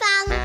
ส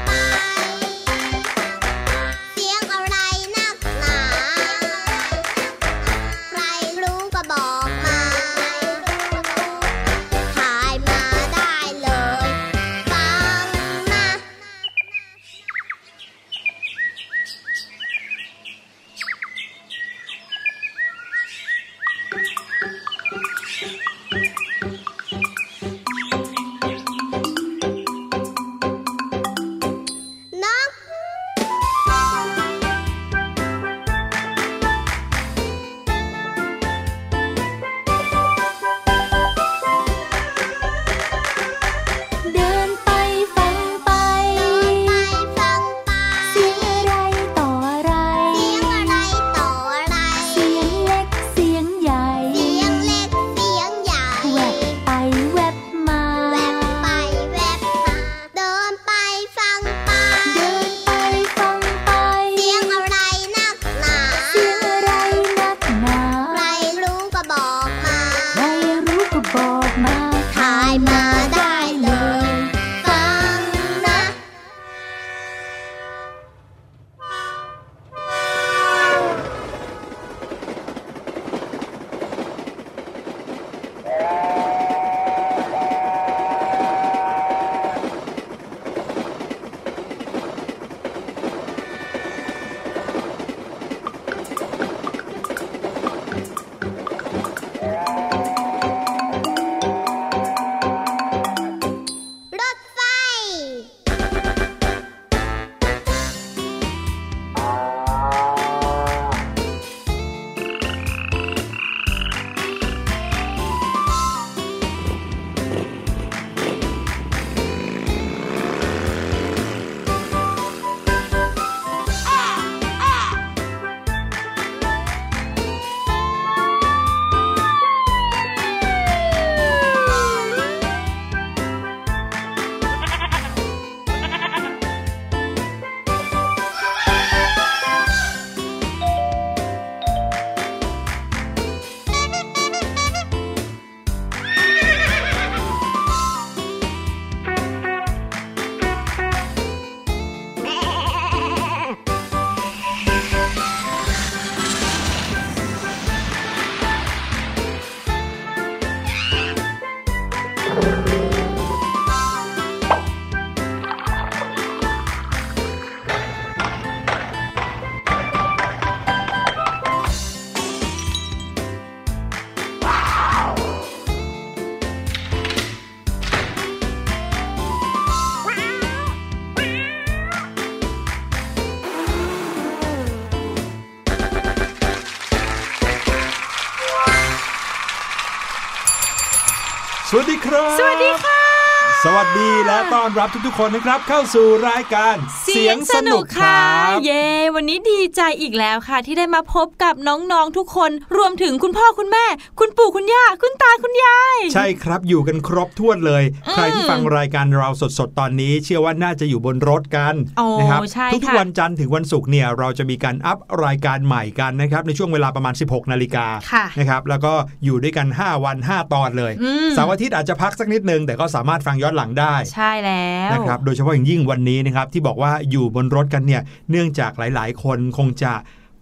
ดีและต้อนรับทุกๆคนนะครับ เข้าสู่รายการ เสียงสนุกค่ะรับเย้วันนี้ดีใจอีกแล้วค่ะ ที่ได้มาพบกับน้องๆทุกคน รวมถึงคุณพ่อคุณแม่ คุณปู่คุณย่าคุณตาคุณยาย ใช่ครับอยู่กันครบถ้วนเลยอืมใครที่ฟังรายการเราสดๆ ตอนนี้ เชื่อว่าน่าจะอยู่บนรถกันโอ้นะครับใช่ทุกค่ะๆวันจันทร์ถึงวันศุกร์เนี่ยเราจะมีการอัพรายการใหม่กันนะครับในช่วงเวลาประมาณ 16นาฬิกาค่ะนะครับแล้วก็อยู่ด้วยกัน 5 วัน 5 ตอนเลยอืมเสาร์อาทิตย์อาจจะพักสักนิดนึงแต่ก็สามารถฟังย้อนหลังได้ ใช่แล้วนะครับโดยเฉพาะอย่างยิ่งวันนี้นะครับที่บอกว่าอยู่บนรถกันเนี่ย เนื่องจากหลายๆ คนคงจะ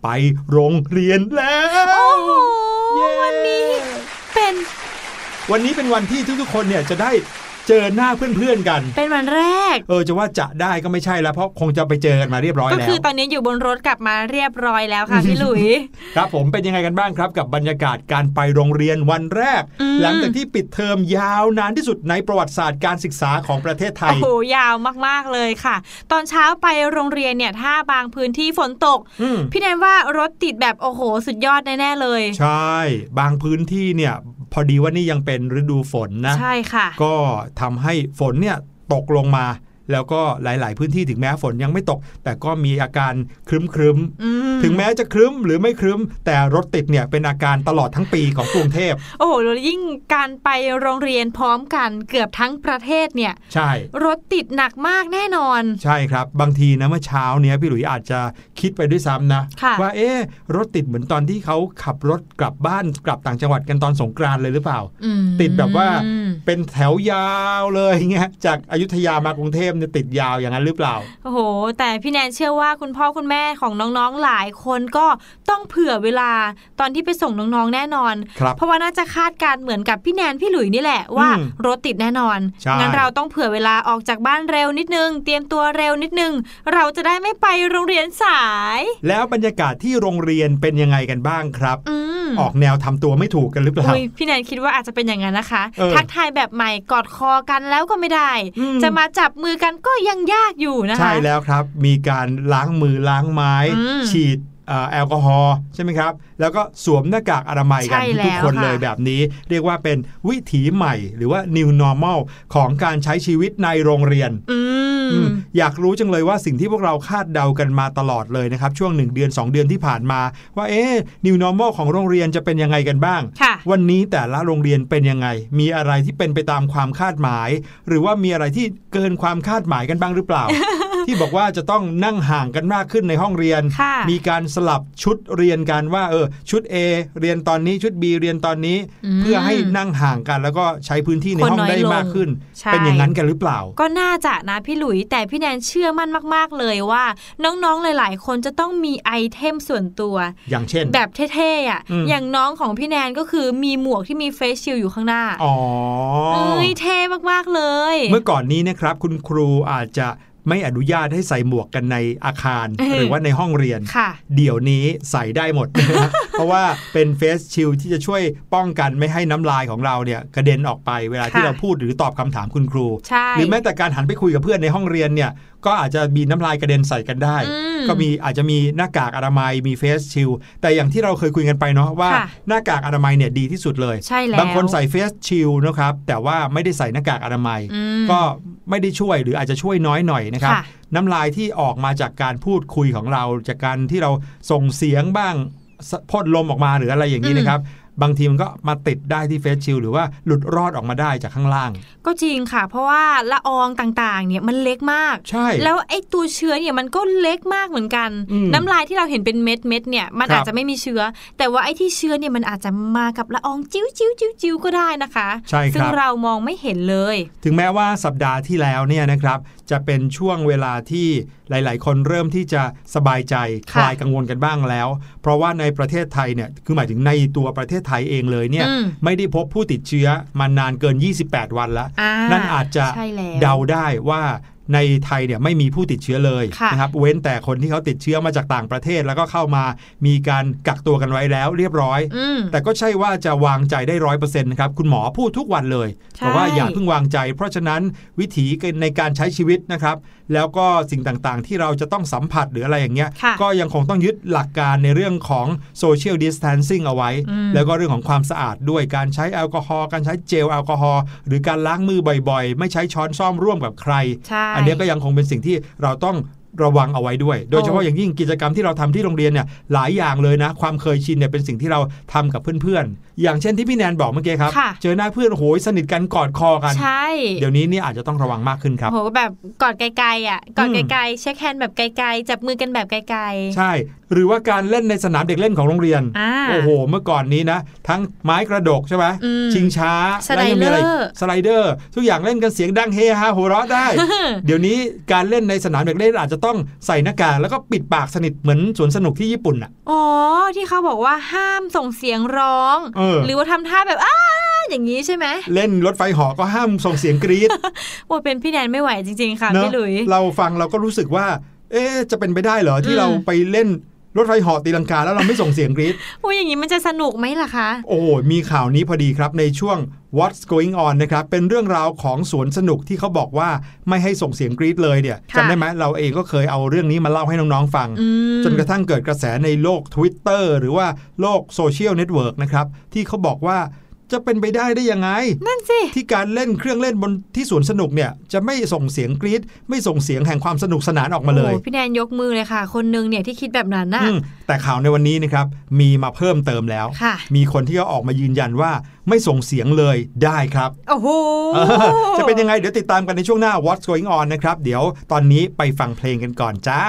ไปโรงเรียนแล้วโอ้โหเย้วันนี้เป็น วันนี้เป็นวันที่ทุกๆคนเนี่ยจะได้ เจอหน้าเพื่อนๆกัน เป็นวันแรก เออจะว่าจะได้ก็ไม่ใช่แล้วเพราะคงจะไปเจอกันมาเรียบร้อยก็แล้วคือตอนนี้อยู่บนรถกลับมาเรียบร้อยแล้วค่ะพี่หลุยครับผมเป็นยังไงกันบ้างครับ กับบรรยากาศการไปโรงเรียนวันแรกอืมหลังจากที่ปิดเทอมยาวนานที่สุดในประวัติศาสตร์การศึกษาของประเทศไทโอ้ยโหยาวมากๆเลยค่ะ ตอนเช้าไปโรงเรียนเนี่ยถ้าบางพื้นที่ฝนตกอืมพี่แนนว่ารถติดแบบโอ้โห สุดยอดแน่ๆเลย ใช่ บางพื้นที่เนี่ย พอดีว่านี่ยังเป็นฤดูฝนนะ ใช่ค่ะ ก็ทำให้ฝนเนี่ยตกลงมา แล้วก็หลาย ๆ พื้นที่ถึงแม้ฝนยังไม่ตก แต่ก็มีอาการครึ้มครึมๆอืมถึงแม้จะครึ้มหรือไม่ครึ้ม แต่รถติดเนี่ยเป็นอาการตลอดทั้งปีของกรุงเทพโอ้โหแล้วยิ่งการไปโรงเรียนพร้อมกันเกือบทั้งประเทศเนี่ยใช่ รถติดหนักมากแน่นอน ใช่ครับ บางทีนะเมื่อเช้าเนี้ยพี่หลุยอาจจะคิดไปด้วยซ้ำนะค่ะว่าเอ๊ะรถติดเหมือนตอนที่เขาขับรถกลับบ้านกลับต่างจังหวัดกันตอนสงกรานต์เลยหรือเปล่าอืมติดแบบว่าเป็นแถวยาวเลยเงี้ยจากอายุทยามากรุงเทพเนี่ยติดยาวอย่างนั้นหรือเปล่า โอ้โห แต่พี่แนนเชื่อว่าคุณพ่อคุณแม่ของน้องๆหลายคนก็ต้องเผื่อเวลาตอนที่ไปส่งน้องๆแน่นอนครับเพราะว่าน่าจะคาดการณ์เหมือนกับพี่แนนพี่หลุยนี่แหละว่าอืมรถติดแน่นอนใช่งั้นเราต้องเผื่อเวลาออกจากบ้านเร็วนิดนึง เตรียมตัวเร็วนิดนึง เราจะได้ไม่ไปโรงเรียนสาย แล้วบรรยากาศที่โรงเรียนเป็นยังไงกันบ้างครับอืมออกแนวทำตัวไม่ถูกกันหรือเปล่าอุ้ยพี่แนนคิดว่าอาจจะเป็นอย่างนั้นนะคะเออทักทายแบบใหม่กอดคอกันแล้วก็ไม่ได้อืมจะมาจับมือกันก็ยังยากอยู่นะคะ ใช่แล้วครับ มีการล้างมือล้างไม้อืมฉีดเอ่อ แอลกอฮอล์ใช่ไหมครับ แล้วก็สวมหน้ากากอนามัยกันใช่แล้วทุกๆคนค่ะเลยแบบนี้เรียกว่าเป็นวิถีใหม่ หรือว่า new normal ของการใช้ชีวิตในโรงเรียนอืมอืมอยากรู้จังเลยว่าสิ่งที่พวกเราคาดเดากันมาตลอดเลยนะครับ ช่วง 1 เดือน 2 เดือนที่ผ่านมา ว่าเอ๊ะ new normal ของโรงเรียนจะเป็นยังไงกันบ้างค่ะวันนี้แต่ละโรงเรียนเป็นยังไง มีอะไรที่เป็นไปตามความคาดหมาย หรือว่ามีอะไรที่เกินความคาดหมายกันบ้างหรือเปล่า ที่บอกว่าจะต้องนั่งห่างกันมากขึ้นในห้องเรียนค่ะมีการสลับชุดเรียนกันว่าเออชุด A เรียนตอนนี้ชุด B เรียนตอนนี้อืมเพื่อให้นั่งห่างกัน แล้วก็ใช้พื้นที่ในคนห้องน้อยได้ลงมากขึ้นใช่เป็นอย่างนั้นกันหรือเปล่า ก็น่าจะนะพี่หลุยแต่พี่แนนเชื่อมั่นมาก ๆ เลยว่า น้องๆหลาย ๆ คนจะต้องมี item ส่วนตัว อย่างเช่น แบบเท่ๆอะอืมอย่างน้องของพี่แนนก็คือมีหมวกที่มี face shield อยู่ข้างหน้าอ๋อเอ้ยเท่มากๆเลย เมื่อก่อนนี้นะครับคุณครูอาจจะ ไม่อนุญาตให้ใส่หมวกกันในอาคารเออหรือว่าในห้องเรียนค่ะเดี๋ยวนี้ใส่ได้หมด เพราะว่าเป็นเฟสชิลที่จะช่วยป้องกันไม่ให้น้ำลายของเราเนี่ยกระเด็นออกไปเวลาที่ค่ะเราพูดหรือตอบคำถามคุณครูใช่หรือแม้แต่การหันไปคุยกับเพื่อนในห้องเรียนเนี่ย ก็อาจจะมีน้ำลายกระเด็นใส่กันได้อืมก็มีอาจจะมีหน้ากากอนามัยมีเฟสชิลแต่อย่างที่เราเคยคุยกันไปเนาะว่าค่ะหน้ากากอนามัยเนี่ยดีที่สุดเลยใช่แล้วบางคนใส่เฟสชิลนะครับแต่ว่าไม่ได้ใส่หน้ากากอนามัยอืมก็ไม่ได้ช่วยหรืออาจจะช่วยน้อยหน่อยนะครับค่ะน้ำลายที่ออกมาจากการพูดคุยของเรา จากการที่เราส่งเสียงบ้างสพ่นลมออกมาหรืออะไรอย่างนี้อืมนะครับ บางทีมันก็มาติดได้ที่เฟสชิลหรือว่าหลุดรอดออกมาได้จากข้างล่าง ก็จริงค่ะ เพราะว่าละอองต่างๆ เนี่ยมันเล็กมาก ใช่ แล้วไอ้ตัวเชื้อเนี่ยมันก็เล็กมากเหมือนกันอืมน้ำลายที่เราเห็นเป็นเม็ดเม็ดๆเนี่ยมันครับอาจจะไม่มีเชื้อ แต่ว่าไอ้ที่เชื้อเนี่ยมันอาจจะมากับละอองจิ้วจิ้วจิ้วจิ้วก็ได้นะคะ ใช่ครับซึ่งเรามองไม่เห็นเลย ถึงแม้ว่าสัปดาห์ที่แล้วเนี่ยนะครับ จะเป็นช่วงเวลาที่หลาย ๆ คนเริ่มที่จะสบายใจคค่ะลายกังวลกันบ้างแล้ว เพราะว่าในประเทศไทยเนี่ยคือหมายถึงในตัวประเทศไทยเองเลยเนี่ยอืมไม่ได้พบผู้ติดเชื้อมานานเกิน 28 วันแล้วอ่านั่นอาจจะใช่แล้วเดาได้ว่า ในไทยเนี่ยไม่มีผู้ติดเชื้อเลยค่ะนะครับเว้นแต่คนที่เขาติดเชื้อมาจากต่างประเทศแล้วก็เข้ามามีการกักตัวกันไว้แล้วเรียบร้อยอืมแต่ก็ใช่ว่าจะวางใจได้ร้อยเปอร์เซ็นต์นะครับคุณหมอพูดทุกวันเลยใช่บอกว่าอย่าเพิ่งวางใจ เพราะฉะนั้นวิถีในการใช้ชีวิตนะครับ แล้วก็สิ่งต่างๆ ที่เราจะต้องสัมผัสหรืออะไรอย่างเงี้ยค่ะก็ยังคงต้องยึดหลักการในเรื่องของ social distancing เอาไว้อืมแล้วก็เรื่องของความสะอาดด้วยการใช้แอลกอฮอล์การใช้เจลแอลกอฮอล์หรือการล้างมือบ่อยๆ ไม่ใช้ช้อนซ่อมร่วมกับใครใช่อันเนี้ยก็ยังคงเป็นสิ่งที่เราต้อง ระวังเอาไว้ด้วย โดยเฉพาะอย่างยิ่งกิจกรรมที่เราทำที่โรงเรียนเนี่ยหลายอย่างเลยนะ ความเคยชินเนี่ยเป็นสิ่งที่เราทำกับเพื่อนๆ อย่างเช่นที่พี่แนนบอกเมื่อกี้ครับค่ะเจอหน้าเพื่อนโอ้โหสนิทกันกอดคอกันใช่เดี๋ยวนี้เนี่ยอาจจะต้องระวังมากขึ้นครับโหแบบกอดไกลๆอะกอดอืมไกลๆ shake hand แบบไกลๆจับมือกันแบบไกลใช่ หรือว่าการเล่นในสนามเด็กเล่นของโรงเรียนอ่าโอ้โห เมื่อก่อนนี้นะ ทั้งไม้กระดกใช่ไหมอืมชิงช้า slider แล้วยังมีะ slider ทุกอย่างเล่นกันเสียงดังเฮฮาหัวเราะได้ เดี๋ยวนี้การเล่นในสนามเด็กเล่นอาจจะต้องใส่หน้ากากแล้วก็ปิดปากสนิทเหมือนสวนสนุกที่ญี่ปุ่นอะอ๋อที่เขาบอกว่าห้ามส่งเสียงร้องเออหรือว่าทำท่าแบบอ้าอย่างนี้ใช่ไหมเล่นรถไฟเหาะก็ห้ามส่งเสียงกรี๊ดโอ้เป็นพี่แนนไม่ไหวจริงๆค่ะเนอะพี่หลุย เราฟังเราก็รู้สึกว่า เอ๊ะจะเป็นไปได้เหรอที่อืมเราไปเล่น รถไฟเหาะตีลังกาแล้วเราไม่ส่งเสียงกรี๊ดโอ้ยอย่างนี้มันจะสนุกไหมล่ะคะ โอ้โหมีข่าวนี้พอดีครับในช่วง What's Going On นะครับ เป็นเรื่องราวของสวนสนุกที่เขาบอกว่าไม่ให้ส่งเสียงกรี๊ดเลยเนี่ยค่ะจำได้ไหมเราเองก็เคยเอาเรื่องนี้มาเล่าให้น้องๆฟังอืมจนกระทั่งเกิดกระแสในโลก Twitter หรือว่าโลกโซเชียลเน็ตเวิร์กนะครับ ที่เขาบอกว่า จะเป็นไปได้ได้ยังไง นั่นสิ ที่การเล่นเครื่องเล่นบนที่สวนสนุกเนี่ย จะไม่ส่งเสียงกรี๊ดไม่ส่งเสียงแห่งความสนุกสนานออกมาเลยโอ้พี่แนนยกมือเลยค่ะ คนนึงเนี่ยที่คิดแบบนั้นน่ะอืมแต่ข่าวในวันนี้นะครับมีมาเพิ่มเติมแล้วค่ะมีคนที่เขาออกมายืนยันว่าไม่ส่งเสียงเลยได้ครับโอ้โหเออจะเป็นยังไงเดี๋ยวติดตามกันในช่วงหน้า What's Going On นะครับเดี๋ยวตอนนี้ไปฟังเพลงกันก่อนจ้า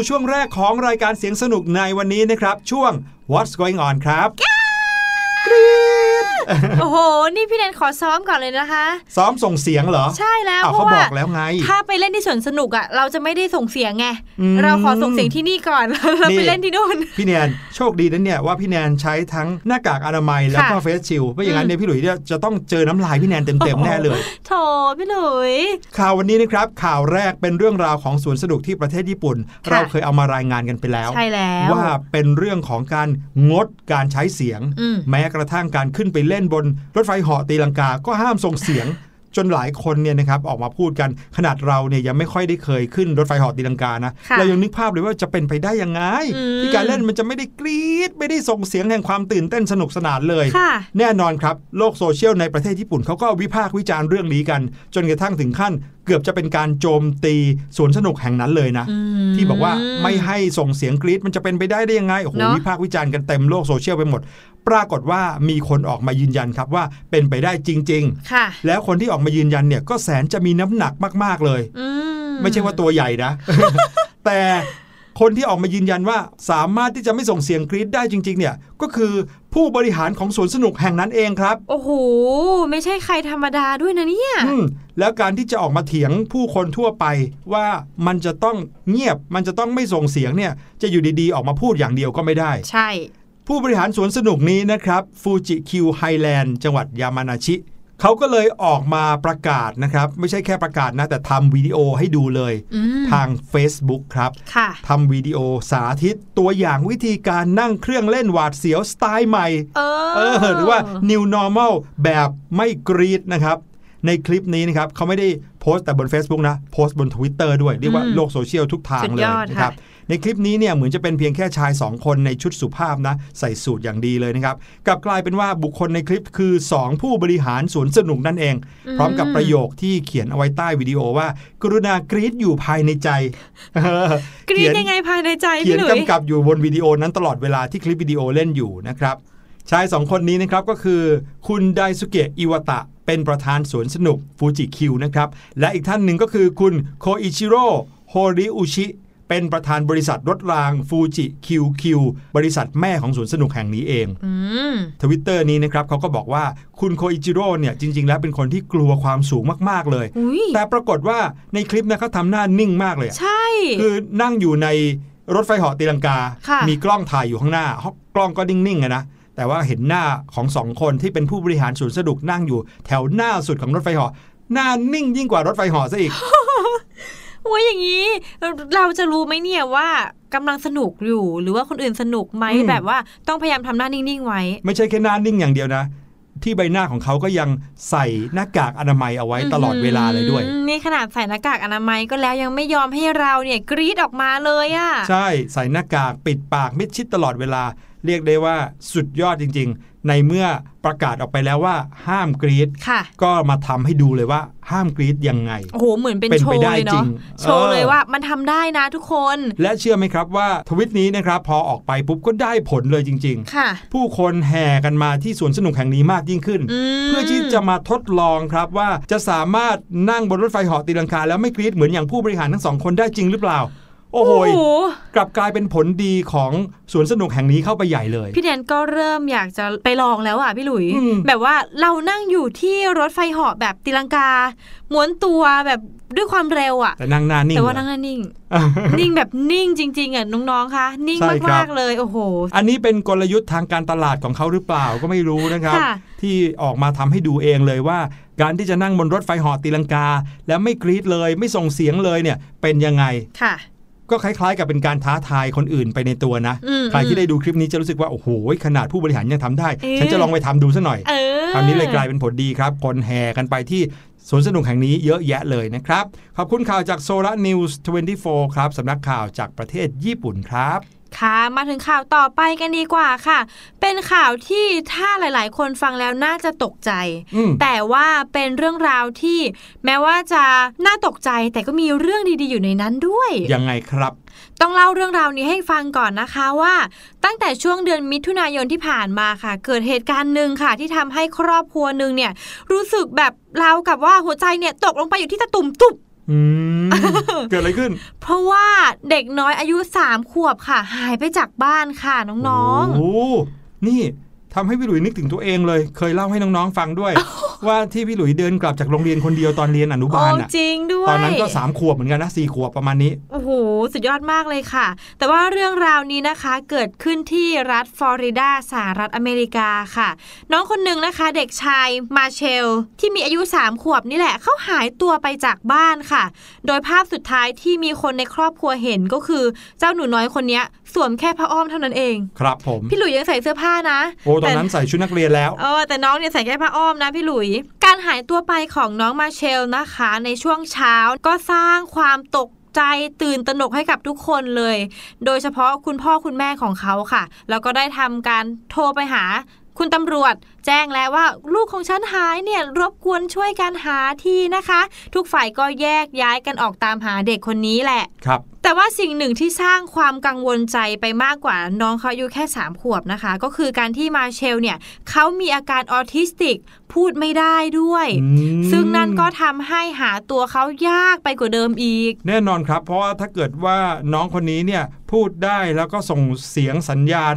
สู่ช่วงแรกของรายการเสียงสนุกในวันนี้นะครับ ช่วง What's Going On ครับ โอ้โห นี่พี่แนนขอซ้อมก่อนเลยนะคะ ซ้อมส่งเสียงเหรอ ใช่แล้วอ้าวเพเขาราะบว่าอกแล้วไง ถ้าไปเล่นที่สวนสนุกอะ เราจะไม่ได้ส่งเสียงไงอืมเราขอส่งเสียงที่นี่ก่อนเรานี่ไปเล่นที่นู่น พี่แนนโชคดีนะเนี่ยว่าพี่แนนใช้ทั้งหน้ากากอนามัยแล้วก็ค่ะเฟสชิลไม่อย่างนั้นอืมเนี่ยพี่หลุยเนี่ยจะต้องเจอน้ำลายพี่แนนเต็มๆแน่เลยโถพี่หลุย ข่าววันนี้นะครับข่าวแรกเป็นเรื่องราวของสวนสนุกที่ประเทศญี่ปุ่นค่ะเราเคยเอามารายงานกันไปแล้วใช่แล้วว่าเป็นเรื่องของการงดการใช้เสียงอืมแม้กระทั่งการขึ้นไปเล่นบนรถไฟเหาะตีลังกาก็ห้ามส่งเสียงจนหลายคนเนี่ยนะครับออกมาพูดกันขนาดเราเนี่ยยังไม่ค่อยได้เคยขึ้นรถไฟเหาะตีลังกานะค่ะเรายังนึกภาพเลยว่าจะเป็นไปได้ยังไงอืมที่การเล่นมันจะไม่ได้กรี๊ดไม่ได้ส่งเสียงแห่งความตื่นเต้นสนุกสนานเลยค่ะแน่นอนครับ โลกโซเชียลในประเทศญี่ปุ่นเขาก็วิพากษ์วิจารณ์เรื่องนี้กัน จนกระทั่งถึงขั้น เกือบจะเป็นการโจมตีสวนสนุกแห่งนั้นเลยนะอืมที่บอกว่าไม่ให้ส่งเสียงกรี๊ดมันจะเป็นไปได้ได้ยังไงโอ้โหเนอะวิพากษ์วิจารณ์กันเต็มโลกโซเชียลไปหมดปรากฏว่ามีคนออกมายืนยันครับว่าเป็นไปได้จริงค่ะๆแล้วคนที่ออกมายืนยันเนี่ยก็แสนจะมีน้ำหนักมาก ๆเลยอืมไม่ใช่ว่าตัวใหญ่นะ แต่คนที่ออกมายืนยันว่าสามารถที่จะไม่ส่งเสียงกรี๊ดได้จริง ๆ เนี่ย ก็คือผู้บริหารของสวนสนุกแห่งนั้นเองครับ โอ้โห ไม่ใช่ใครธรรมดาด้วยนะเนี่ยอืมแล้วการที่จะออกมาเถียงผู้คนทั่วไปว่ามันจะต้องเงียบมันจะต้องไม่ส่งเสียงเนี่ย จะอยู่ดีๆ ออกมาพูดอย่างเดียวก็ไม่ได้ ใช่ ผู้บริหารสวนสนุกนี้นะครับฟูจิคิวไฮแลนด์จังหวัดยามานาชิเขาก็เลยออกมาประกาศนะครับ ไม่ใช่แค่ประกาศนะ แต่ทำวิดีโอให้ดูเลยอืมทาง Facebook ครับค่ะทำวิดีโอสาธิตตัวอย่างวิธีการนั่งเครื่องเล่นหวาดเสียวสไตล์ใหม่เออเออหรือว่า new normal แบบไม่กรีดนะครับ ในคลิปนี้นะครับเขาไม่ได้โพสต์แต่บน Facebook นะ โพสต์บน Twitter ด้วย เรียกว่าอืมโลกโซเชียลทุกทางสุดเลยยอดนะครับค่ะ ในคลิปนี้เนี่ยเหมือนจะเป็นเพียงแค่ชาย 2 คนในชุดสุภาพนะใส่สูทอย่างดีเลยนะครับกลับกลายเป็นว่าบุคคลในคลิปคือ 2 ผู้บริหารสวนสนุกนั่นเอง พร้อมกับประโยคที่เขียนเอาไว้ใต้วิดีโอว่า กรุณากรีดอยู่ภายในใจเออกรี๊ดเขีนยังไงภายในใจเขียพี่นหลุยกำกับอยู่บนวิดีโอนั้นตลอดเวลาที่คลิปวิดีโอเล่นอยู่นะครับชายสองคนนี้นะครับก็คือ คุณไดสุเกะอิวตะ เป็นประธานสวนสนุกฟูจิคิวนะครับ และอีกท่านหนึ่งก็คือคุณโคอิชิโร่โฮริอุชิ เป็นประธานบริษัทรถรางฟูจิคิวคิวบริษัทแม่ของสวนสนุกแห่งนี้เองอืมทวิตเตอร์นี้นะครับเขาก็บอกว่าคุณโคอิจิโร่เนี่ยจริง ๆ แล้วเป็นคนที่กลัวความสูงมากๆเลยอุ้ยแต่ปรากฏว่าในคลิปนะเขาทำหน้านิ่งมากเลยอะใช่ คือนั่งอยู่ในรถไฟเหาะตีลังกาค่ะมีกล้องถ่ายอยู่ข้างหน้ากล้องก็นิ่งๆอะนะแต่ว่าเห็นหน้าของสองคนที่เป็นผู้บริหารสวนสนุกนั่งอยู่ แถวหน้าสุดของรถไฟเหาะหน้านิ่งยิ่งกว่ารถไฟเหาะซะอีก โอ้ยอย่างนี้ เราจะรู้ไหมเนี่ยว่ากำลังสนุกอยู่ หรือว่าคนอื่นสนุกไหมอืมแบบว่าต้องพยายามทำหน้านิ่งๆไว้ ไม่ใช่แค่หน้านิ่งอย่างเดียวนะที่ใบหน้าของเขาก็ยังใส่หน้ากากอนามัยเอาไว้ตลอดเวลาเลยด้วยอืมนี่ขนาดใส่หน้ากากอนามัยก็แล้วยังไม่ยอมให้เราเนี่ยกรีดออกมาเลยอะใช่ใส่หน้ากากปิดปากมิดชิดตลอดเวลา เรียกได้ว่าสุดยอดจริง ๆ ในเมื่อประกาศออกไปแล้วว่าห้ามกรีดค่ะก็มาทำให้ดูเลยว่าห้ามกรีดยังไง โอ้โห เหมือนเป็นเป็นโชไปว์ได้เลยจริเนาะงโชว์เลยเออว่ามันทำได้นะทุกคน และเชื่อไหมครับว่าทวิตนี้นะครับพอออกไปปุ๊บก็ได้ผลเลยจริงค่ะๆผู้คนแห่กันมาที่สวนสนุกแห่งนี้มากยิ่งขึ้นมเพื่อที่จะมาทดลองครับว่าจะสามารถนั่งบนรถไฟเหาะตีลังกาแล้วไม่กรี๊ดเหมือนอย่างผู้บริหารทั้งสองคนได้จริงหรือเปล่า โอ้โหยโอ้โหกลับกลายเป็นผลดีของสวนสนุกแห่งนี้เข้าไปใหญ่เลย พี่แดนก็เริ่มอยากจะไปลองแล้วอะพี่หลุยอืมแบบว่าเรานั่งอยู่ที่รถไฟเหาะแบบตีลังกาม้วนตัวแบบด้วยความเร็วอะแต่นั่งหน้านิ่งแต่ว่าเหรอนั่งหน้านิ่ง นิ่งแบบนิ่งจริง ๆอะน้องๆคะนิ่งใช่ครับมากๆเลยโอ้โห อันนี้เป็นกลยุทธ์ทางการตลาดของเขาหรือเปล่าก็ไม่รู้นะครับค่ะที่ออกมาทำให้ดูเองเลยว่า การที่จะนั่งบนรถไฟเหาะตีลังกา แล้วไม่กรี๊ดเลยไม่ส่งเสียงเลยเนี่ยเป็นยังไงค่ะ ก็คล้ายๆ กับเป็นการท้าทายคนอื่นไปในตัวนะอืมใครที่ได้ดูคลิปนี้จะรู้สึกว่า โอ้โห ขนาดผู้บริหารยังทำได้เอ๊ะฉันจะลองไปทำดูซะหน่อยเออคราวนี้เลยกลายเป็นผลดีครับ คนแห่กันไปที่สวนสนุกแห่งนี้เยอะแยะเลยนะครับ ขอบคุณข่าวจาก SoraNews 24 ครับสำนักข่าวจากประเทศญี่ปุ่นครับ ค่ะมาถึงข่าวต่อไปกันดีกว่าค่ะ เป็นข่าวที่ถ้าหลาย ๆ คนฟังแล้วน่าจะตกใจอืมแต่ว่าเป็นเรื่องราวที่ แม้ว่าจะน่าตกใจแต่ก็มีเรื่องดี ๆ อยู่ในนั้นด้วย ยังไงครับต้องเล่าเรื่องราวนี้ให้ฟังก่อนนะคะว่า ตั้งแต่ช่วงเดือนมิถุนายนที่ผ่านมาค่ะ เกิดเหตุการณ์หนึ่งค่ะ ที่ทำให้ครอบครัวหนึ่งเนี่ย รู้สึกแบบราวกับว่าหัวใจเนี่ยตกลงไปอยู่ที่ตะตุ่มตุบอืม เกิดอะไรขึ้น เพราะว่าเด็กน้อยอายุสามขวบค่ะ หายไปจากบ้านค่ะน้องๆโอ้โหนี่ ทำให้พี่หลุยนึกถึงตัวเองเลย เคยเล่าให้น้องๆฟังด้วย ว่าที่พี่หลุยเดินกลับจากโรงเรียนคนเดียวตอนเรียนอนุบาลโอ้อะจริงด้วยตอนนั้นก็สามขวบเหมือนกันนะสี่ขวบประมาณนี้โอ้โหสุดยอดมากเลยค่ะ แต่ว่าเรื่องราวนี้นะคะเกิดขึ้นที่รัฐฟลอริดาสหรัฐอเมริกาค่ะ น้องคนหนึ่งนะคะ เด็กชายมาเชล ที่มีอายุ3ขวบนี่แหละเขาหายตัวไปจากบ้านค่ะ โดยภาพสุดท้ายที่มีคนในครอบครัวเห็นก็คือ เจ้าหนูน้อยคนเนี้ย สวมแค่ผ้าอ้อมเท่านั้นเอง ครับผมพี่หลุยยังใส่เสื้อผ้านะ โอ้ตอนนั้นใส่ชุดนักเรียนแล้วเออแต่น้องเนี่ยใส่แค่ผ้าอ้อมนะพี่หลุย การหายตัวไปของน้องมาเชลนะคะ ในช่วงเช้าก็สร้างความตกใจตื่นตระหนกให้กับทุกคนเลย โดยเฉพาะคุณพ่อคุณแม่ของเขาค่ะ แล้วก็ได้ทำการโทรไปหาคุณตำรวจแจ้งแล้วว่าลูกของฉันหายเนี่ยรบกวนช่วยกันหาทีนะคะ ทุกฝ่ายก็แยกย้ายกันออกตามหาเด็กคนนี้แหละ ครับ แต่ว่าสิ่งหนึ่งที่สร้างความกังวลใจไปมากกว่าน้องเขาอายุแค่ 3 ขวบนะคะ ก็คือการที่มาเชลเนี่ยเขามีอาการออทิสติกพูดไม่ได้ด้วยอืมซึ่งนั่นก็ทำให้หาตัวเขายากไปกว่าเดิมอีก แน่นอนครับ เพราะว่าถ้าเกิดว่าน้องคนนี้เนี่ยพูดได้แล้วก็ส่งเสียงสัญญาณ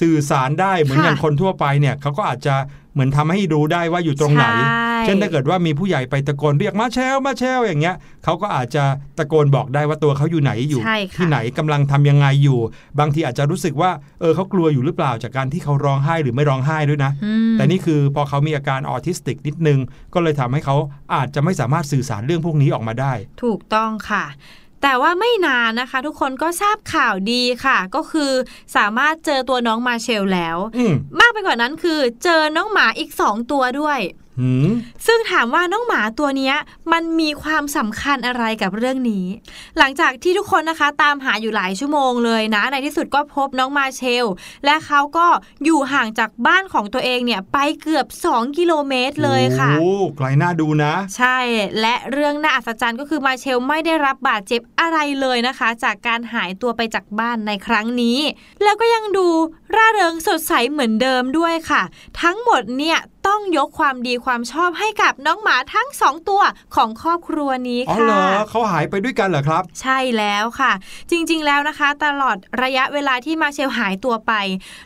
สื่อสารได้เหมือนค่ะอย่างคนทั่วไปเนี่ยเขาก็อาจจะ เหมือนทำให้รู้ได้ว่าอยู่ตรงไหนใช่เช่นถ้าเกิดว่ามีผู้ใหญ่ไปตะโกนเรียกมาเชลมาเชลอย่างเงี้ยเขาก็อาจจะตะโกนบอกได้ว่าตัวเขาอยู่ไหนอยู่ใช่ค่ะที่ไหนกำลังทำยังไงอยู่ บางทีอาจจะรู้สึกว่าเออเขากลัวอยู่หรือเปล่าจากการที่เขาร้องไห้หรือไม่ร้องไห้ด้วยนะอืมแต่นี่คือพอเขามีอาการออทิสติกนิดนึง ก็เลยทำให้เขาอาจจะไม่สามารถสื่อสารเรื่องพวกนี้ออกมาได้ ถูกต้องค่ะ แต่ว่าไม่นานนะคะ ทุกคนก็ทราบข่าวดีค่ะ ก็คือสามารถเจอตัวน้องมาเชลแล้วอืมมากไปกว่านั้นคือเจอน้องหมาอีกสองตัวด้วยหืม ซึ่งถามว่าน้องหมาตัวเนี้ยมันมีความสำคัญอะไรกับเรื่องนี้ หลังจากที่ทุกคนนะคะตามหาอยู่หลายชั่วโมงเลยนะ ในที่สุดก็พบน้องมาเชล และเขาก็อยู่ห่างจากบ้านของตัวเองเนี่ยไปเกือบ 2 กิโลเมตรเลยค่ะโอ้ไกลน่าดูนะ ใช่และเรื่องน่าอัศจรรย์ก็คือมาเชลไม่ได้รับบาดเจ็บอะไรเลยนะคะ จากการหายตัวไปจากบ้านในครั้งนี้ แล้วก็ยังดูร่าเริงสดใสเหมือนเดิมด้วยค่ะ ทั้งหมดเนี่ย ต้องยกความดีความชอบให้กับน้องหมาทั้งสองตัวของครอบครัวนี้อ๋อค่ะเหรอเขาหายไปด้วยกันเหรอครับ ใช่แล้วค่ะ จริงๆแล้วนะคะ ตลอดระยะเวลาที่มาเชลหายตัวไป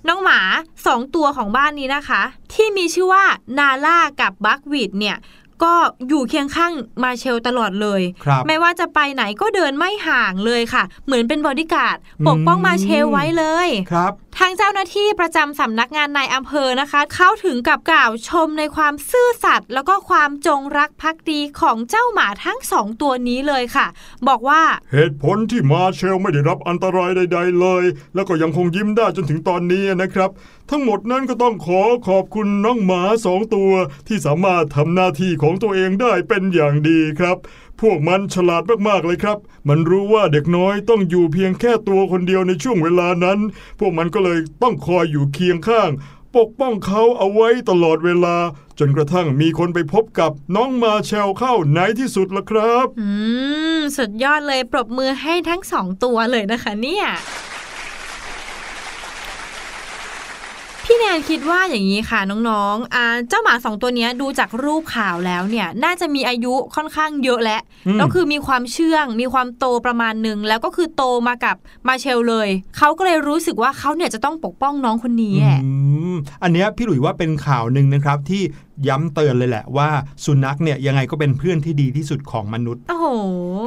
น้องหมาสองตัวของบ้านนี้นะคะ ที่มีชื่อว่านาล่ากับบักวิดเนี่ย ก็อยู่เคียงข้างมาเชลตลอดเลยครับไม่ว่าจะไปไหนก็เดินไม่ห่างเลยค่ะ เหมือนเป็นบอดี้การ์ดอืมปกป้องมาเชลไว้เลยครับทางเจ้าหน้าที่ประจำสำนักงานในอำเภอนะคะ เขาถึงกับกล่าวชมในความซื่อสัตย์แล้วก็ความจงรักภักดีของเจ้าหมาทั้งสองตัวนี้เลยค่ะ บอกว่าเหตุผลที่มาเชลไม่ได้รับอันตรายใด ๆ เลย แล้วก็ยังคงยิ้มได้จนถึงตอนนี้นะครับ ทั้งหมดนั้นก็ต้องขอขอบคุณน้องหมาสองตัว ที่สามารถทำหน้าที่ของตัวเองได้เป็นอย่างดีครับ พวกมันฉลาดมากๆเลยครับ มันรู้ว่าเด็กน้อยต้องอยู่เพียงแค่ตัวคนเดียวในช่วงเวลานั้น พวกมันก็เลยต้องคอยอยู่เคียงข้าง ปกป้องเขาเอาไว้ตลอดเวลา จนกระทั่งมีคนไปพบกับน้องมาเชลเข้าในที่สุดละครับ อืม สุดยอดเลยปรบมือให้ทั้งสองตัวเลยนะคะเนี่ย พพี่แนนคิดว่าอย่างนี้ค่ะน้องๆอ่าเจ้าหมาสองตัวเนี้ยดูจากรูปข่าวแล้วเนี่ยน่าจะมีอายุค่อนข้างเยอะแล้วอืมแล้วคือมีความเชื่อง มีความโตประมาณหนึ่งแล้วก็คือโตมากับมาเชลเลย เขาก็เลยรู้สึกว่าเขาเนี่ยจะต้องปกป้องน้องคนนี้แหละอืมอันเนี้ยพี่หลุยว่าเป็นข่าวหนึ่งนะครับที่ย้ำเตือนเลยแหละว่าสุนัขเนี่ยยังไงก็เป็นเพื่อนที่ดีที่สุดของมนุษย์ โอ้โห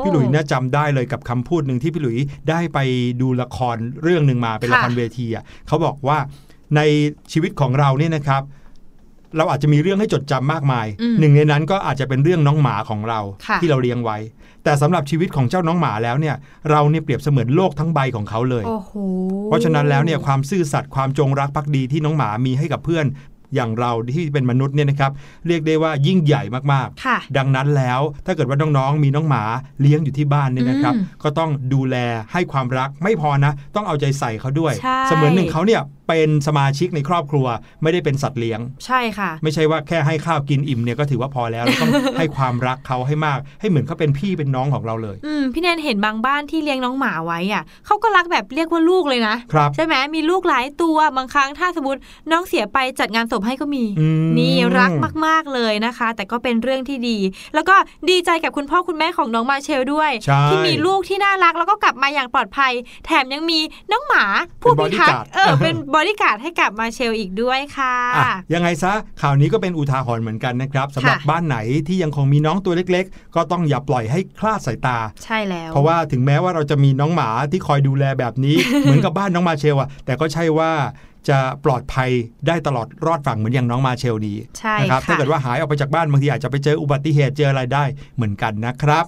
พี่หลุยเนี่ยจำได้เลยกับคำพูดหนึ่งที่พี่หลุยได้ไปดูละครเรื่องหนึ่งมาเป็นละครค่ะเวทีอะเขาบอกว่า ในชีวิตของเราเนี่ยนะครับเราอาจจะมีเรื่องให้จดจำมากมายอืมหนึ่งในนั้นก็อาจจะเป็นเรื่องน้องหมาของเราค่ะที่เราเลี้ยงไว้ แต่สำหรับชีวิตของเจ้าน้องหมาแล้วเนี่ย เราเนี่ยเปรียบเสมือนโลกทั้งใบของเขาเลยโอ้โหเพราะฉะนั้นแล้วเนี่ยความซื่อสัตย์ความจงรักภักดีที่น้องหมามีให้กับเพื่อนอย่างเราที่เป็นมนุษย์เนี่ยนะครับเรียกได้ว่ายิ่งใหญ่มากๆค่ะดังนั้นแล้วถ้าเกิดว่าน้องๆมีน้องหมาเลี้ยงอยู่ที่บ้านเนี่ยนะครับอืมก็ต้องดูแลให้ความรักไม่พอนะ ต้องเอาใจใส่เขาด้วยใช่เสมือนหนึ่งเขาเนี่ย เป็นสมาชิกในครอบครัว ไม่ได้เป็นสัตว์เลี้ยง ใช่ค่ะ ไม่ใช่ว่าแค่ให้ข้าวกินอิ่มเนี่ยก็ถือว่าพอแล้วเราต้องให้ความรักเขาให้มาก ให้เหมือนเขาเป็นพี่เป็นน้องของเราเลยอืมพี่แนนเห็นบางบ้านที่เลี้ยงน้องหมาไว้อะเขาก็รักแบบเรียกว่าลูกเลยนะครับใช่ไหมมีลูกหลายตัวบางครั้งถ้าสมมติน้องเสียไปจัดงานศพให้ก็มีอืมนี่รักมาก ๆเลยนะคะ แต่ก็เป็นเรื่องที่ดี แล้วก็ดีใจกับคุณพ่อคุณแม่ของน้องมาเชลด้วยใช่ที่มีลูกที่น่ารักแล้วก็กลับมาอย่างปลอดภัย แถมยังมีน้องหมาผู้พิทักษ์เป็น bodyguard เออเป็นบริการดให้กับมาเชลอีกด้วยค่ะอะยังไงซะข่าวนี้ก็เป็นอุทาหรณ์เหมือนกันนะครับสำหรับค่ะบ้านไหนที่ยังคงมีน้องตัวเล็ก ๆ ก็ต้องอย่าปล่อยให้คลาดสายตา ใช่แล้ว เพราะว่าถึงแม้ว่าเราจะมีน้องหมาที่คอยดูแลแบบนี้ เหมือนกับบ้านน้องมาเชลอะแต่ก็ใช่ว่าจะปลอดภัยได้ตลอดรอดฝั่งเหมือนอย่างน้องมาเชลดีใช่นะครับค่ะถ้าเกิดว่าหายออกไปจากบ้านบางทีอาจจะไปเจออุบัติเหตุเจออะไรได้เหมือนกันนะครับ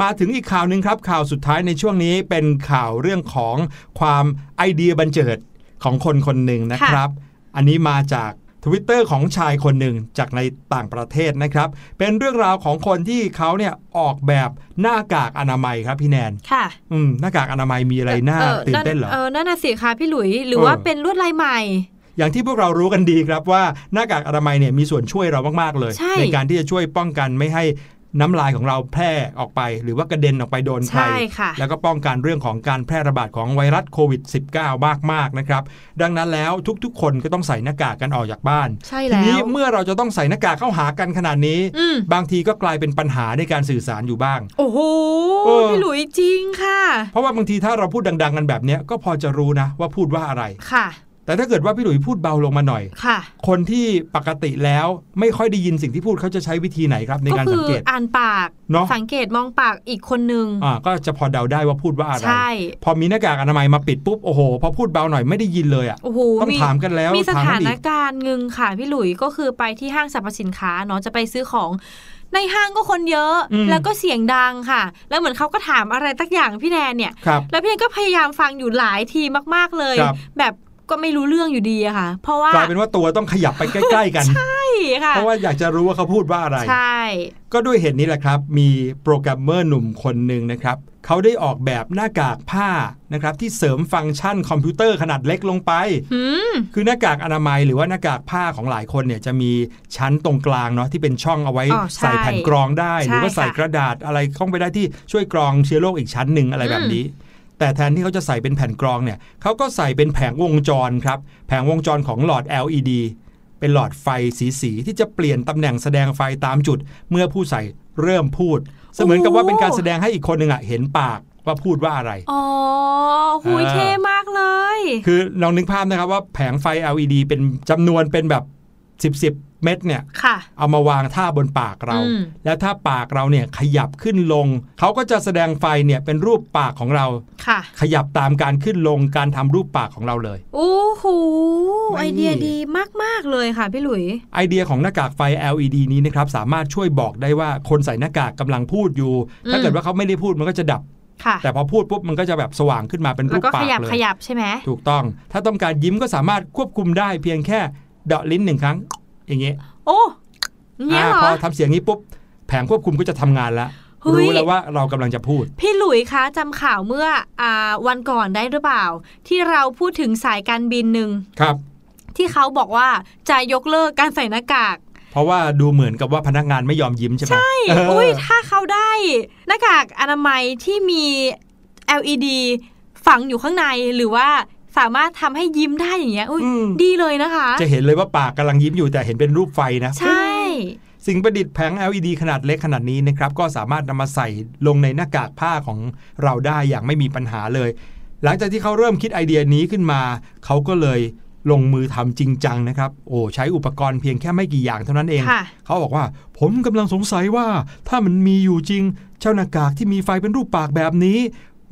มาถึงอีกข่าวหนึ่งครับข่าวสุดท้ายในช่วงนี้เป็นข่าวเรื่องของความไอเดียบันเจิด ของคนคนหนึ่งนะครับ อันนี้มาจากทวิตเตอร์ของชายคนหนึ่งจากในต่างประเทศนะครับ เป็นเรื่องราวของคนที่เขาเนี่ยออกแบบหน้ากากอนามัยครับพี่แนน ค่ะ อืมหน้ากากอนามัยมีอะไรน่าตื่นเต้นเหรอ เออนั่นน่ะสิคะพี่หลุย หรือเออว่าเป็นลวดลายใหม่อย่างที่พวกเรารู้กันดีครับว่าหน้ากากอนามัยเนี่ยมีส่วนช่วยเรามาก ๆ เลยใช่การที่จะช่วยป้องกันไม่ให้ น้ำลายของเราแพร่ออกไป หรือว่ากระเด็นออกไปโดนใครใช่ค่ะแล้วก็ป้องกันเรื่องของการแพร่ระบาดของไวรัสโควิด -19 มากๆนะครับ ดังนั้นแล้วทุกๆ คนก็ต้องใส่หน้ากากกันออกจากบ้านใช่ทีแล้วนี้เมื่อเราจะต้องใส่หน้ากากเข้าหากันขนาดนี้อืมบางทีก็กลายเป็นปัญหาในการสื่อสารอยู่บ้าง โอ้โหเออพี่หลุยจริงค่ะ เพราะว่าบางทีถ้าเราพูดดัง ๆ กันแบบเนี้ยก็พอจะรู้นะว่าพูดว่าอะไรค่ะ แต่ถ้าเกิดว่าพี่หลุยพูดเบาลงมาหน่อยค่ะ คนที่ปกติแล้วไม่ค่อยได้ยินสิ่งที่พูดเขาจะใช้วิธีไหนครับในก็การคืสังเกตอ่านปากเนอะสังเกตมองปากอีกคนนึงอ่าก็จะพอเดาได้ว่าพูดว่าอะไรใช่พอมีหน้ากากอนามัยมาปิดปุ๊บโอ้โหพอพูดเบาหน่อยไม่ได้ยินเลยอะโอ้โหต้องถามกันแล้วมีสถามถากันนอีกการณ์หนึ่งค่ะพี่หลุยก็คือไปที่ห้างสรรพสินค้าเนาะจะไปซื้อของในห้างก็คนเยอะอืมแล้วก็เสียงดังค่ะ แล้วเหมือนเขาก็ถามอะไรตักอย่างพี่แนนเนี่ยครับแล้วพี่แนนก็พยายามฟังอยู่หลายทีมากๆเลยครับแบบ ก็ไม่รู้เรื่องอยู่ดีอะค่ะ เพราะว่ากลายเป็นว่าตัวต้องขยับไปใกล้ ๆ กันใช่ค่ะเพราะว่าอยากจะรู้ว่าเขาพูดว่าอะไร ใช่ ก็ด้วยเหตุนี้แหละครับ มีโปรแกรมเมอร์หนุ่มคนหนึ่งนะครับเขาได้ออกแบบหน้ากากผ้านะครับที่เสริมฟังก์ชันคอมพิวเตอร์ขนาดเล็กลงไปหืมคือหน้ากากอนามัยหรือว่าหน้ากากผ้าของหลายคนเนี่ยจะมีชั้นตรงกลางเนาะที่เป็นช่องเอาไว้อ๋อใช่ใส่แผ่นกรองได้ใช่หรือว่าใส่ค่ะกระดาษอะไรเข้าไปได้ที่ช่วยกรองเชื้อโรคอีกชั้นหนึ่งอะไรแบบนี้ แต่แทนที่เขาจะใส่เป็นแผ่นกรองเนี่ยเขาก็ใส่เป็นแผงวงจรครับ แผงวงจรของหลอด LED เป็นหลอดไฟสีสีๆที่จะเปลี่ยนตำแหน่งแสดงไฟตามจุด เมื่อผู้ใส่เริ่มพูด เสมือนกับว่าเป็นการแสดงให้อีกคนหนึ่งอะเห็นปากว่าพูดว่าอะไร อ๋อหุยอ่าเท่มากเลย คือลองนึกภาพนะครับว่าแผงไฟ LED เป็นจำนวนเป็นแบบ10 10 เม็ดเนี่ยค่ะเอามาวางท่าบนปากเราอืมแล้วถ้าปากเราเนี่ยขยับขึ้นลง เขาก็จะแสดงไฟเนี่ยเป็นรูปปากของเราค่ะขยับตามการขึ้นลงการทำรูปปากของเราเลยโอ้โหนี่ไอเดียดีมาก ๆ เลยค่ะพี่หลุย ไอเดียของหน้ากากไฟ LED นี้นะครับสามารถช่วยบอกได้ว่าคนใส่หน้ากากกำลังพูดอยู่อืมถ้าเกิดว่าเขาไม่ได้พูดมันก็จะดับค่ะแต่พอพูดปุ๊บมันก็จะแบบสว่างขึ้นมาเป็นแล้รูวปก็ปาขกยับเลยขยับใช่ไหมถูกต้อง ถ้าต้องการยิ้มก็สามารถควบคุมได้เพียงแค่เดาะลิ้นหนึ่งครั้ง อย่างเงี้ยโอ้เงี้ยอ่าเหรพออทำเสียงนี้ปุ๊บแผงควบคุมก็จะทำงานแล้วเฮ้ยรู้แล้วว่าเรากำลังจะพูด พี่หลุยคะจำข่าวเมื่ออ่าวันก่อนได้หรือเปล่า ที่เราพูดถึงสายการบินหนึ่งครับ ที่เขาบอกว่าจะยกเลิกการใส่หน้ากากเพราะว่าดูเหมือนกับว่าพนักงานไม่ยอมยิ้มใช่ไหมใช่อุ้ยถ้าเขาได้หน้ากากอนามัยที่มี LED ฝังอยู่ข้างในหรือว่า สามารถทำให้ยิ้มได้อย่างเงี้ยอุ้ยอืมดีเลยนะคะ จะเห็นเลยว่าปากกำลังยิ้มอยู่แต่เห็นเป็นรูปไฟนะ ใช่ สิ่งประดิษฐ์แผง LED ขนาดเล็กขนาดนี้นะครับ ก็สามารถนำมาใส่ลงในหน้ากากผ้าของเราได้อย่างไม่มีปัญหาเลย หลังจากที่เขาเริ่มคิดไอเดียนี้ขึ้นมา เขาก็เลยลงมือทำจริงจังนะครับ โอ้ใช้อุปกรณ์เพียงแค่ไม่กี่อย่างเท่านั้นเองค่ะเขาบอกว่า ผมกำลังสงสัยว่า ถ้ามันมีอยู่จริง เจ้าหน้ากากที่มีไฟเป็นรูปปากแบบนี้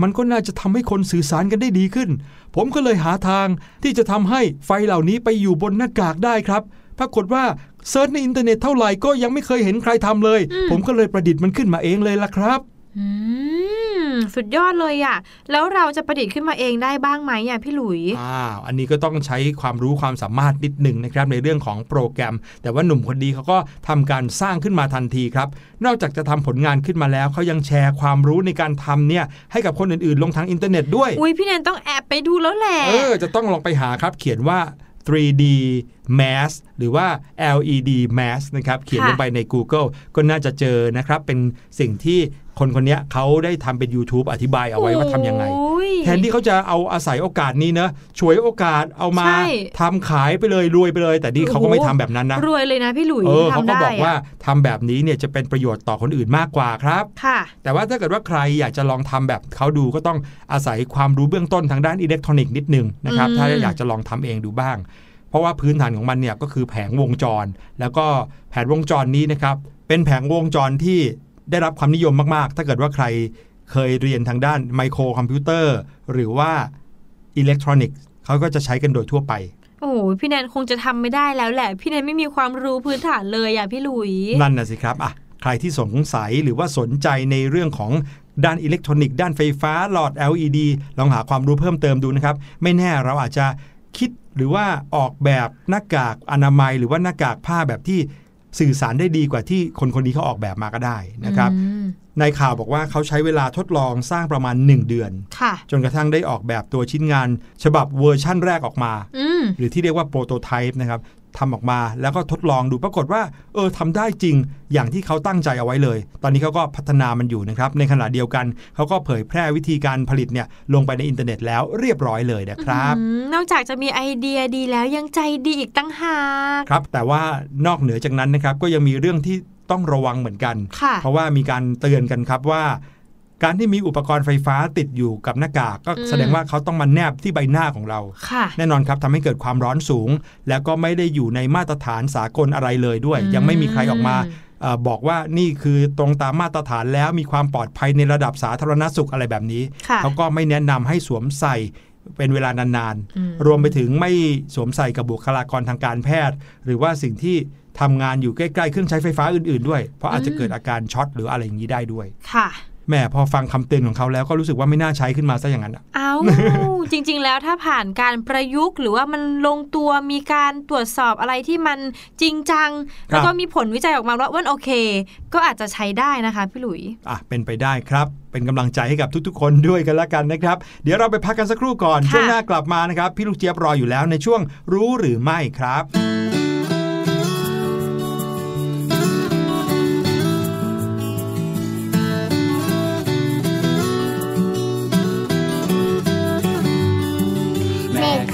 มันก็น่าจะทำให้คนสื่อสารกันได้ดีขึ้น ผมก็เลยหาทางที่จะทำให้ไฟเหล่านี้ไปอยู่บนหน้ากากได้ครับ ปรากฏว่า search ในอินเทอร์เน็ตเท่าไหร่ก็ยังไม่เคยเห็นใครทำเลยอืมผมก็เลยประดิษฐ์มันขึ้นมาเองเลยล่ะครับอืม สุดยอดเลยอะ แล้วเราจะประดิษฐ์ขึ้นมาเองได้บ้างไหมอะพี่หลุยอ้าวอันนี้ก็ต้องใช้ความรู้ความสามารถนิดหนึ่งนะครับในเรื่องของโปรแกรม แต่ว่าหนุ่มคนนี้เขาก็ทำการสร้างขึ้นมาทันทีครับ นอกจากจะทำผลงานขึ้นมาแล้วเขายังแชร์ความรู้ในการทำเนี่ยให้กับคนอื่นๆ ลงทางอินเทอร์เน็ตด้วย อุ้ยพี่แนนต้องแอบไปดูแล้วแหละเออจะต้องลองไปหาครับ เขียนว่า 3D mask หรือว่า LED mask นะครับเขียนค่ะลงไปใน Google ก็น่าจะเจอนะครับเป็นสิ่งที่ คนคนเนี้ยเขาได้ทำเป็น YouTube อธิบายเอาไว้ว่าทำยังไงโอ้ยแทนที่เขาจะเอาอาศัยโอกาสนี้เนะฉวยโอกาสเอามาใช่ทำขายไปเลยรวยไปเลย แต่นี่เขาก็ไม่ทำแบบนั้นนะรวยเลยนะพี่หลุยเออเขาทำก็ได้บอกว่าอะทำแบบนี้เนี่ยจะเป็นประโยชน์ต่อคนอื่นมากกว่าครับค่ะ แต่ว่าถ้าเกิดว่าใครอยากจะลองทำแบบเขาดูก็ต้องอาศัยความรู้เบื้องต้นทางด้านอิเล็กทรอนิกส์นิดนึงนะครับอืมถ้าอยากจะลองทำเองดูบ้าง เพราะว่าพื้นฐานของมันเนี่ยก็คือแผงวงจร แล้วก็แผงวงจรนี้นะครับเป็นแผงวงจรที่ ได้รับความนิยมมาก ๆ ถ้าเกิดว่าใครเคยเรียนทางด้านไมโครคอมพิวเตอร์ หรือว่าอิเล็กทรอนิกส์เขาก็จะใช้กันโดยทั่วไป โอ้ยพี่แนนคงจะทำไม่ได้แล้วแหละ พี่แนนไม่มีความรู้พื้นฐานเลยอะพี่หลุย นั่นนะสิครับอะใครที่สงสัยหรือว่าสนใจในเรื่องของด้านอิเล็กทรอนิกส์ด้านไฟฟ้าหลอด LED ลองหาความรู้เพิ่มเติมดูนะครับ ไม่แน่เราอาจจะคิดหรือว่าออกแบบหน้ากากอนามัย หรือว่าหน้ากากผ้าแบบที่ สื่อสารได้ดีกว่าที่คนคนนี้เขาออกแบบมาก็ได้นะครับอืมในข่าวบอกว่าเขาใช้เวลาทดลองสร้างประมาณ 1 เดือนค่ะจนกระทั่งได้ออกแบบตัวชิ้นงาน ฉบับเวอร์ชั่นแรกออกมาอืมหรือที่เรียกว่าโปรโตไทป์นะครับ ทำออกมาแล้วก็ทดลองดูปรากฏว่า เออทำได้จริงอย่างที่เขาตั้งใจเอาไว้เลย ตอนนี้เขาก็พัฒนามันอยู่นะครับ ในขณะเดียวกันเขาก็เผยแพร่วิธีการผลิตเนี่ยลงไปในอินเทอร์เน็ตแล้วเรียบร้อยเลยนะครับอืมนอกจากจะมีไอเดียดีแล้วยังใจดีอีกตั้งหากครับ แต่ว่านอกเหนือจากนั้นนะครับก็ยังมีเรื่องที่ต้องระวังเหมือนกันค่ะเพราะว่ามีการเตือนกันครับว่า การที่มีอุปกรณ์ไฟฟ้าติดอยู่กับหน้ากากก็อืมแสดงว่าเขาต้องมาแนบที่ใบหน้าของเราค่ะแน่นอนครับทำให้เกิดความร้อนสูง แล้วก็ไม่ได้อยู่ในมาตรฐานสากลอะไรเลยด้วยอืมยังไม่มีใครออกมาเออบอกว่านี่คือตรงตามมาตรฐานแล้วมีความปลอดภัยในระดับสาธารณสุขอะไรแบบนี้ค่ะเขาก็ไม่แนะนำให้สวมใส่เป็นเวลานานอืมๆรวมไปถึงไม่สวมใส่กับบุคลากรทางการแพทย์ หรือว่าสิ่งที่ทำงานอยู่ใกล้ๆเครื่องใช้ไฟฟ้าอื่นๆด้วย เพราะอาจจะเกิดอาการช็อตหรืออะไรอย่างนี้ได้ด้วยค่ะแหม่พอฟังคำเตือนของเขาแล้วก็รู้สึกว่าไม่น่าใช้ขึ้นมาซะอย่างนั้นอะเอาจริง ๆ แล้วถ้าผ่านการประยุกต์ หรือว่ามันลงตัวมีการตรวจสอบอะไรที่มันจริงจัง แล้วก็มีผลวิจัยออกมาว่ามันโอเค ก็อาจจะใช้ได้นะคะพี่หลุยอะเป็นไปได้ครับ เป็นกำลังใจให้กับทุกๆ คนด้วยกันละกันนะครับ เดี๋ยวเราไปพักกันสักครู่ก่อนค่ะช่วงหน้ากลับมานะครับ พี่ลูกเจี๊ยบรออยู่แล้วในช่วงรู้หรือไม่ครับ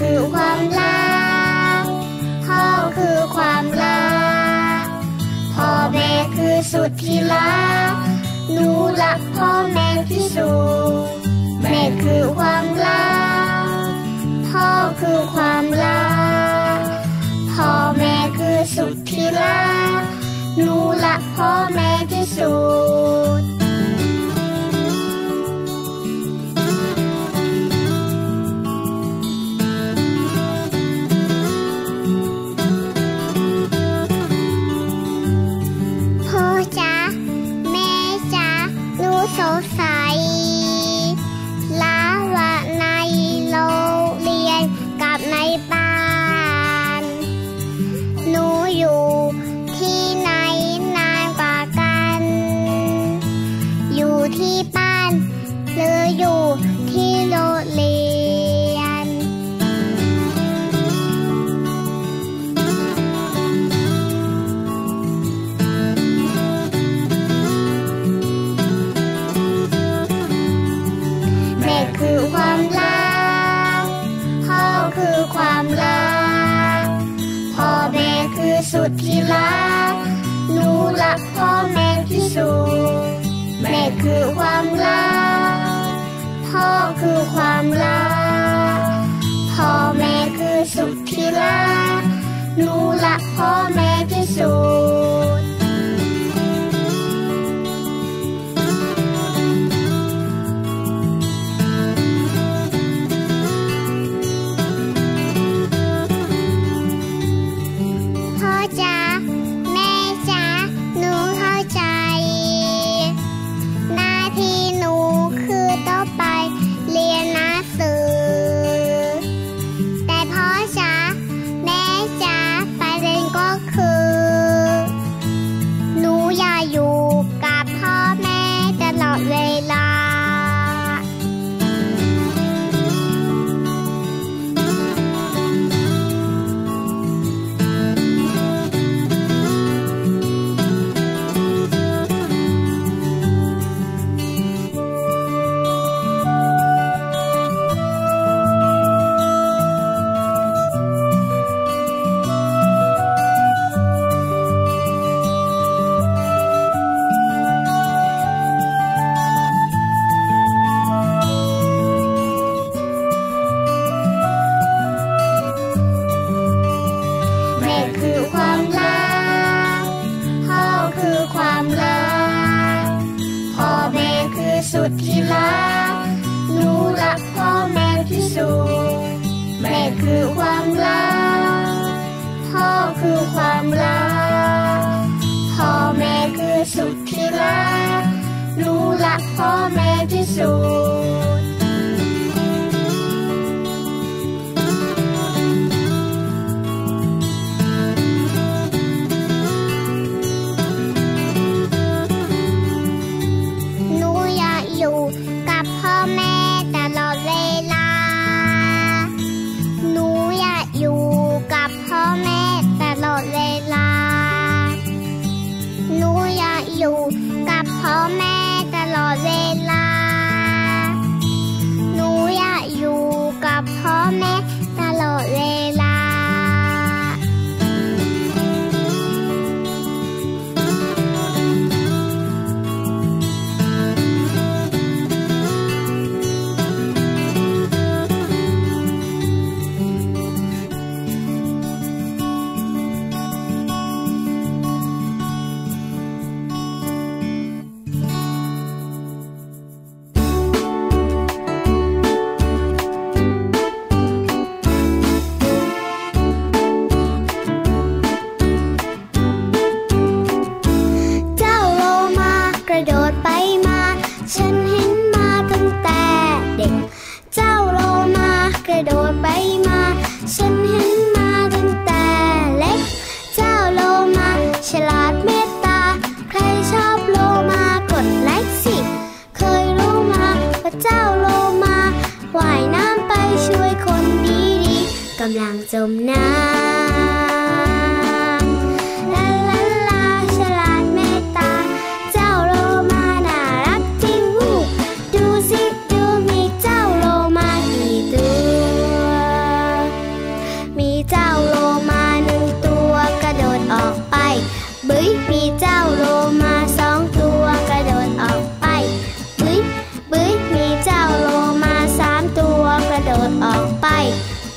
คือความรักพ่อคือความรักพ่อแม่คือสุดที่รักหนูรักพ่อแม่ที่สุดแม่คือความรักพ่อคือความรักพ่อแม่คือสุดที่รักหนูรักพ่อแม่ที่สุด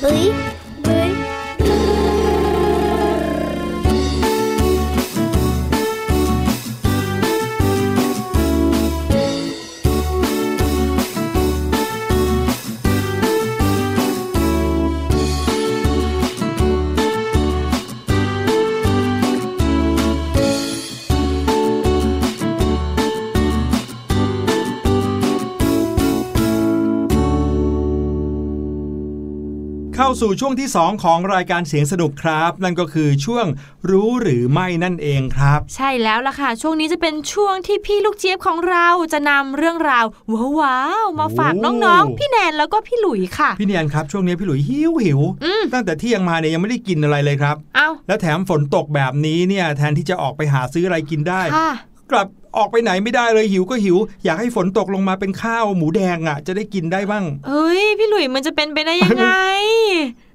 哎 สู่ช่วงที่ 2 ของรายการเสียงสนุกครับ นั่นก็คือช่วงรู้หรือไม่นั่นเองครับ ใช่แล้วล่ะค่ะ ช่วงนี้จะเป็นช่วงที่พี่ลูกเจี๊ยบของเราจะนำเรื่องราวว้าวๆมาฝากน้องๆ พี่แนนแล้วก็พี่หลุยค่ะ พี่แนนครับช่วงนี้พี่หลุยหิวหิวตั้งแต่เที่ยงมาเนี่ยยังไม่ได้กินอะไรเลยครับ เอาแล้วแถมฝนตกแบบนี้เนี่ยแทนที่จะออกไปหาซื้ออะไรกินได้ กลับออกไปไหนไม่ได้เลยหิวก็หิว อยากให้ฝนตกลงมาเป็นข้าวหมูแดงอะ จะได้กินได้บ้างเฮ้ย พี่หลุยมันจะเป็นไปได้ยังไง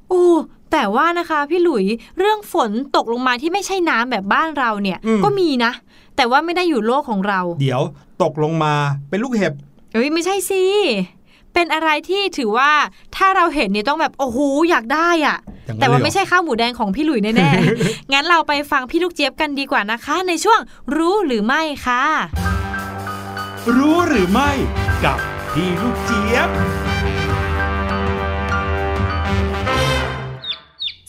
โอ้แต่ว่านะคะพี่หลุยเรื่องฝนตกลงมาที่ไม่ใช่น้ำแบบบ้านเราเนี่ย ก็มีนะ แต่ว่าไม่ได้อยู่โลกของเรา เดี๋ยวตกลงมาเป็นลูกเห็บเอ้ยไม่ใช่สิ เป็นอะไรที่ถือว่าถ้าเราเห็นเนี่ยต้องแบบโอ้โหอยากได้อะอย่างนั้นแต่ว่าเลยเหรอไม่ใช่ข้าวหมูแดงของพี่หลุยแน่ๆ งั้นเราไปฟังพี่ลูกเจี๊ยบกันดีกว่านะคะ ในช่วงรู้หรือไม่ค่ะ รู้หรือไม่กับพี่ลูกเจี๊ยบ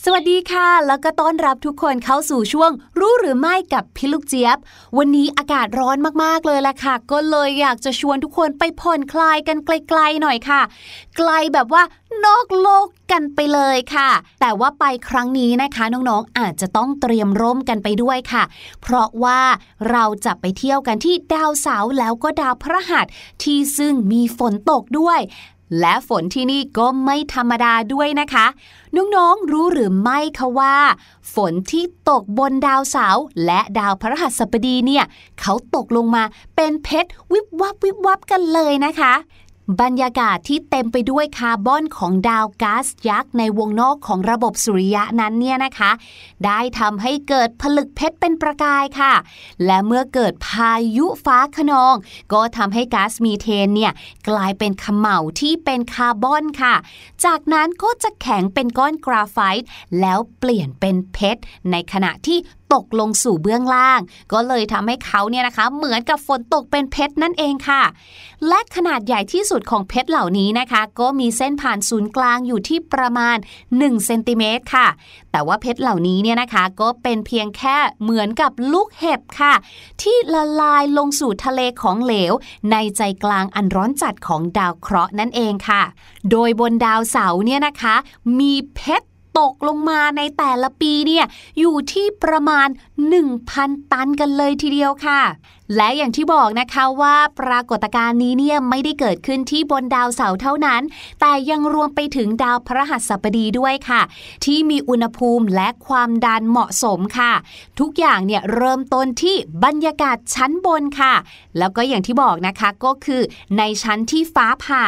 สวัสดีค่ะ แล้วก็ต้อนรับทุกคนเข้าสู่ช่วง รู้หรือไม่กับพี่ลูกเจี๊ยบ วันนี้อากาศร้อนมากๆเลยแหละค่ะ ก็เลยอยากจะชวนทุกคนไปผ่อนคลายกันไกลๆหน่อยค่ะ ไกลแบบว่านอกโลกกันไปเลยค่ะ แต่ว่าไปครั้งนี้นะคะน้องๆอาจจะต้องเตรียมร่มกันไปด้วยค่ะ เพราะว่าเราจะไปเที่ยวกันที่ดาวเสาร์แล้วก็ดาวพฤหัสที่ซึ่งมีฝนตกด้วย และฝนที่นี่ก็ไม่ธรรมดาด้วยนะคะ น้องๆรู้หรือไม่คะว่า ฝนที่ตกบนดาวเสาร์และดาวพระหัสบดีเนี่ย เขาตกลงมาเป็นเพชรวิบวับวิบวับกันเลยนะคะ บรรยากาศที่เต็มไปด้วยคาร์บอนของดาวก๊าซยักษ์ในวงนอกของระบบสุริยะนั้นเนี่ยนะคะ ได้ทำให้เกิดผลึกเพชรเป็นประกายค่ะ และเมื่อเกิดพายุฟ้าขนอง ก็ทำให้ก๊าซมีเทนเนี่ยกลายเป็นขม่าที่เป็นคาร์บอนค่ะ จากนั้นก็จะแข็งเป็นก้อนกราไฟต์แล้วเปลี่ยนเป็นเพชรในขณะที่ ตกลงสู่เบื้องล่าง ก็เลยทำให้เขาเนี่ยนะคะ เหมือนกับฝนตกเป็นเพชรนั่นเองค่ะ และขนาดใหญ่ที่สุดของเพชรเหล่านี้นะคะ ก็มีเส้นผ่านศูนย์กลางอยู่ที่ประมาณ1เซนติเมตรค่ะ แต่ว่าเพชรเหล่านี้เนี่ยนะคะ ก็เป็นเพียงแค่เหมือนกับลูกเห็บค่ะ ที่ละลายลงสู่ทะเลของเหลว ในใจกลางอันร้อนจัดของดาวเคราะห์นั่นเองค่ะ โดยบนดาวเสาเนี่ยนะคะ มีเพชร ตกลงมาในแต่ละปีเนี่ยอยู่ที่ประมาณ 1,000 ตันกันเลยทีเดียวค่ะ และอย่างที่บอกนะคะว่าปรากฏการณ์นี้เนี่ยไม่ได้เกิดขึ้นที่บนดาวเสาร์เท่านั้น แต่ยังรวมไปถึงดาวพฤหัสบดีด้วยค่ะ ที่มีอุณหภูมิและความดันเหมาะสมค่ะ ทุกอย่างเนี่ยเริ่มต้นที่บรรยากาศชั้นบนค่ะ แล้วก็อย่างที่บอกนะคะก็คือในชั้นที่ฟ้าผ่า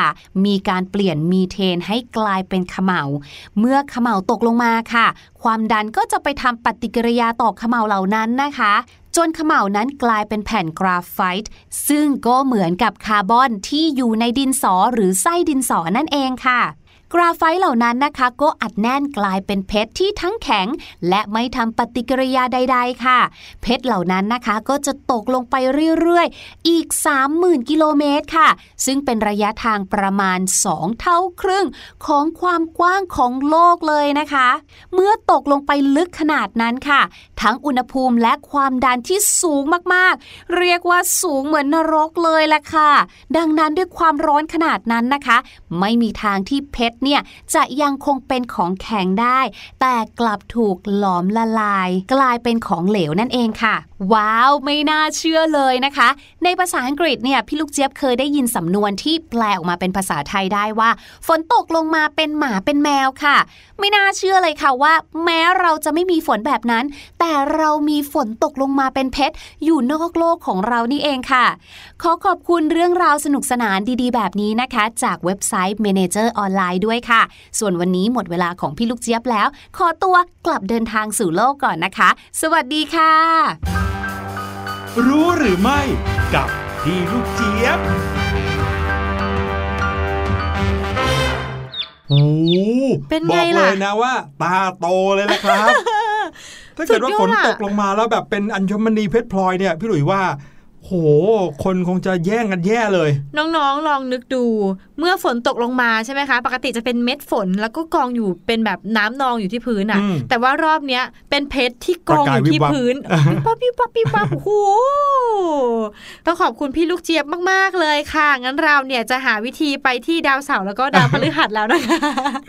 มีการเปลี่ยนมีเทนให้กลายเป็นขมเหลาเมื่อขมเหลาตกลงมาค่ะ ความดันก็จะไปทำปฏิกิริยาต่อขมเหลาเหล่านั้นนะคะ นเขม่านั้นกลายเป็นแผ่นกราไฟต์ซึ่งก็เหมือนกับคาร์บอนที่อยู่ในดินสอหรือไส้ดินสอนั่นเองค่ะ กราไฟต์เหล่านั้นนะคะ ก็อัดแน่นกลายเป็นเพชรที่ทั้งแข็ง และไม่ทำปฏิกิริยาใด ๆ ค่ะ เพชรเหล่านั้นนะคะก็จะตกลงไปเรื่อยๆ อีก 30,000 กิโลเมตรค่ะ ซึ่งเป็นระยะทางประมาณ 2 เท่าครึ่งของความกว้างของโลกเลยนะคะ เมื่อตกลงไปลึกขนาดนั้นค่ะ ทั้งอุณหภูมิและความดันที่สูงมากๆ เรียกว่าสูงเหมือนนรกเลยล่ะค่ะ ดังนั้นด้วยความร้อนขนาดนั้นนะคะ ไม่มีทางที่เพชรเนี่ยจะยังคงเป็นของแข็งได้ แต่กลับถูกหลอมละลาย กลายเป็นของเหลวนั่นเองค่ะ ว้าวไม่น่าเชื่อเลยนะคะ ในภาษาอังกฤษเนี่ยพี่ลูกเจี๊ยบเคยได้ยินสำนวนที่แปลออกมาเป็นภาษาไทยได้ว่า ฝนตกลงมาเป็นหมาเป็นแมวค่ะ ไม่น่าเชื่อเลยค่ะว่า แม้เราจะไม่มีฝนแบบนั้น แต่เรามีฝนตกลงมาเป็นเพชรอยู่นอกโลกของเรานี่เองค่ะ ขอขอบคุณเรื่องราวสนุกสนานดีๆ แบบนี้นะคะ จากเว็บไซต์ Manager ออนไลน์ด้วยค่ะ ส่วนวันนี้หมดเวลาของพี่ลูกเจี๊ยบแล้ว ขอตัวกลับเดินทางสู่โลกก่อนนะคะ สวัสดีค่ะ รู้หรือไม่ กับพี่ลูกเจี๊ยบโอ้โหเป็นไงบอกเลล่ะยนะว่า ตาโตเลยละครับ ถ้าเกิดว่าสุดยอฝดนอะตกลงมาแล้วแบบเป็นอัญมณีเพชรพลอยเนี่ย พี่หลุยว่า โห คนคงจะแย่งกันแย่เลย น้องๆ ลองนึกดู เมื่อฝนตกลงมาใช่ไหมคะ ปกติจะเป็นเม็ดฝนแล้วก็กองอยู่เป็นแบบน้ำนองอยู่ที่พื้นอะอืมแต่ว่ารอบเนี้ยเป็นเพชรที่กองอยู่ที่ประกายวิบวับพื้นวิบวับวิบวับวิบวับโอ้โหต้องขอบคุณพี่ลูกเจี๊ยบมากๆเลยค่ะ งั้นเราเนี่ยจะหาวิธีไปที่ดาวเสาร์แล้วก็ดาวพฤหัสแล้วนะคะ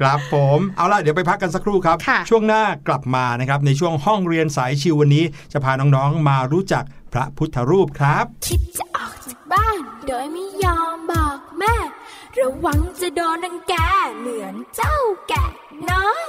ครับผม เอาล่ะเดี๋ยวไปพักกันสักครู่ครับค่ะช่วงหน้ากลับมานะครับในช่วงห้องเรียนสายชิววันนี้ จะพาน้องๆ มารู้จัก พระพุทธรูปครับ คิดจะออกจากบ้าน โดยไม่ยอมบอกแม่ ระวังจะโดนนังแกเหมือนเจ้าแกะน้อย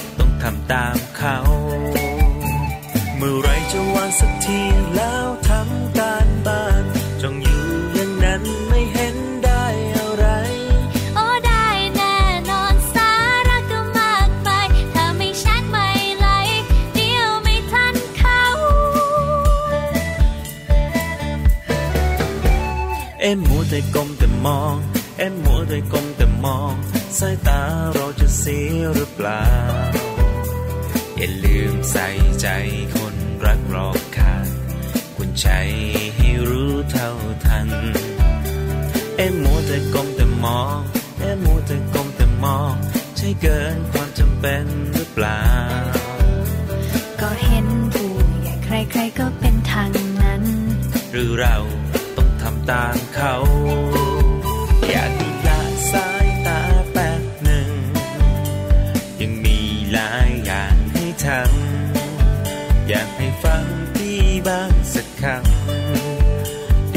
อง ทำตามเขา เมื่อไรจะวางสักทีแล้วทำการบ้านจ้องอยู่อย่างนั้นไม่เห็นได้อะไร โอ้ได้แน่นอนสาระก็มากไปถ้าไม่แชทไม่ไลค์เดียวไม่ทันเขา เอ็มมัวแต่ก้มแต่มอง เอ็มมัวแต่ก้มแต่มองสายตาเราจะเสียหรือเปล่า อย่าลืมใส่ใจคนรักรอบค่างคุณใจให้รู้เท่าทัน เอ็มมัวแต่ก้มแต่มอง เอ็มมัวแต่ก้มแต่มอง ใช่เกินความจำเป็นหรือเปล่า ก็เห็นผู้ใหญ่ใครๆก็เป็นทางนั้น หรือเราต้องทำตามเขา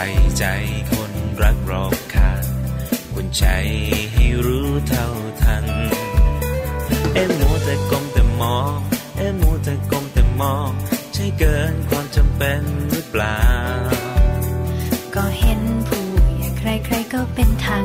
ใจใจคนรักรอบค่างคุณใจให้รู้เท่าทัน เอ็มมัวแต่ก้มแต่มองเอ็มมัวแต่ก้มแต่มอง ใช่เกินความจำเป็นหรือเปล่า ก็เห็นผู้ใหญ่ใครๆก็เป็นทาง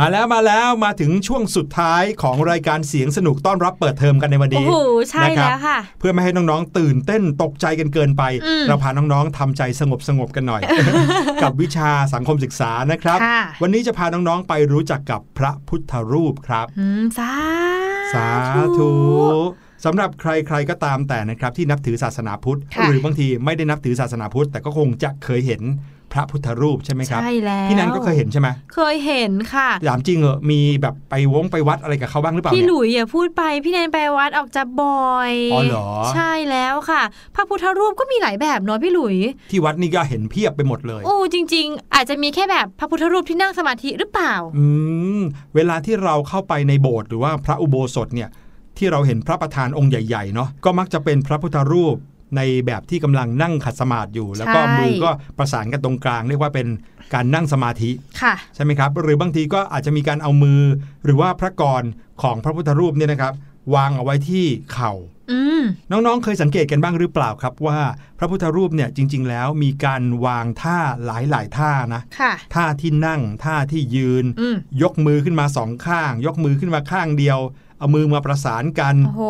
มาแล้วมาแล้วมาถึงช่วงสุดท้ายของรายการเสียงสนุกต้อนรับเปิดเทอมกันในวันโอ้นี้โหใช่นะครับแล้วค่ะ เพื่อไม่ให้น้องๆ ตื่นเต้นตกใจกันเกินไปอืมเราพาน้องๆทำใจสงบสงบๆกันหน่อย กับวิชาสังคมศึกษานะครับค่ะวันนี้จะพาน้องๆไปรู้จักกับพระพุทธรูปครับอืมสาสาธุสำหรับใครๆก็ตามแต่นะครับที่นับถือศาสนาพุทธค่ะหรือบางทีไม่ได้นับถือศาสนาพุทธ แต่ก็คงจะเคยเห็น พระพุทธรูปใช่ไหมครับใช่แล้วพี่นันก็เคยเห็นใช่ไหมเคยเห็นค่ะถามจริงเหรอมีแบบไปวงไปวัดอะไรกับเขาบ้างหรือเปล่าพี่เนี่ยหลุยอย่าพูดไปพี่แนนไปวัดออกจะบ่อยอ๋อเหรอใช่แล้วค่ะ พระพุทธรูปก็มีหลายแบบเนาะพี่หลุย ที่วัดนี่ก็เห็นเพียบไปหมดเลย โอ้จริง ๆ อาจจะมีแค่แบบพระพุทธรูปที่นั่งสมาธิหรือเปล่า อืมเวลาที่เราเข้าไปในโบสถ์หรือว่าพระอุโบสถเนี่ยที่เราเห็นพระประธานองค์ใหญ่ๆเนาะก็มักจะเป็นพระพุทธรูป ในแบบที่กำลังนั่งขัดสมาธิอยู่ แล้วก็ใช่มือก็ประสานกันตรงกลาง เรียกว่าเป็นการนั่งสมาธิค่ะใช่ไหมครับ หรือบางทีก็อาจจะมีการเอามือ หรือว่าพระกรของพระพุทธรูปเนี่ยนะครับ วางเอาไว้ที่เข่าอืมน้องๆ เคยสังเกตกันบ้างหรือเปล่าครับว่าพระพุทธรูปเนี่ยจริง ๆ แล้วมีการวางท่าหลายๆท่านะค่ะท่าที่นั่งท่าที่ยืนอืมยกมือขึ้นมาสองข้าง ยกมือขึ้นมาข้างเดียว เอามือมาประสานกันโอ้โห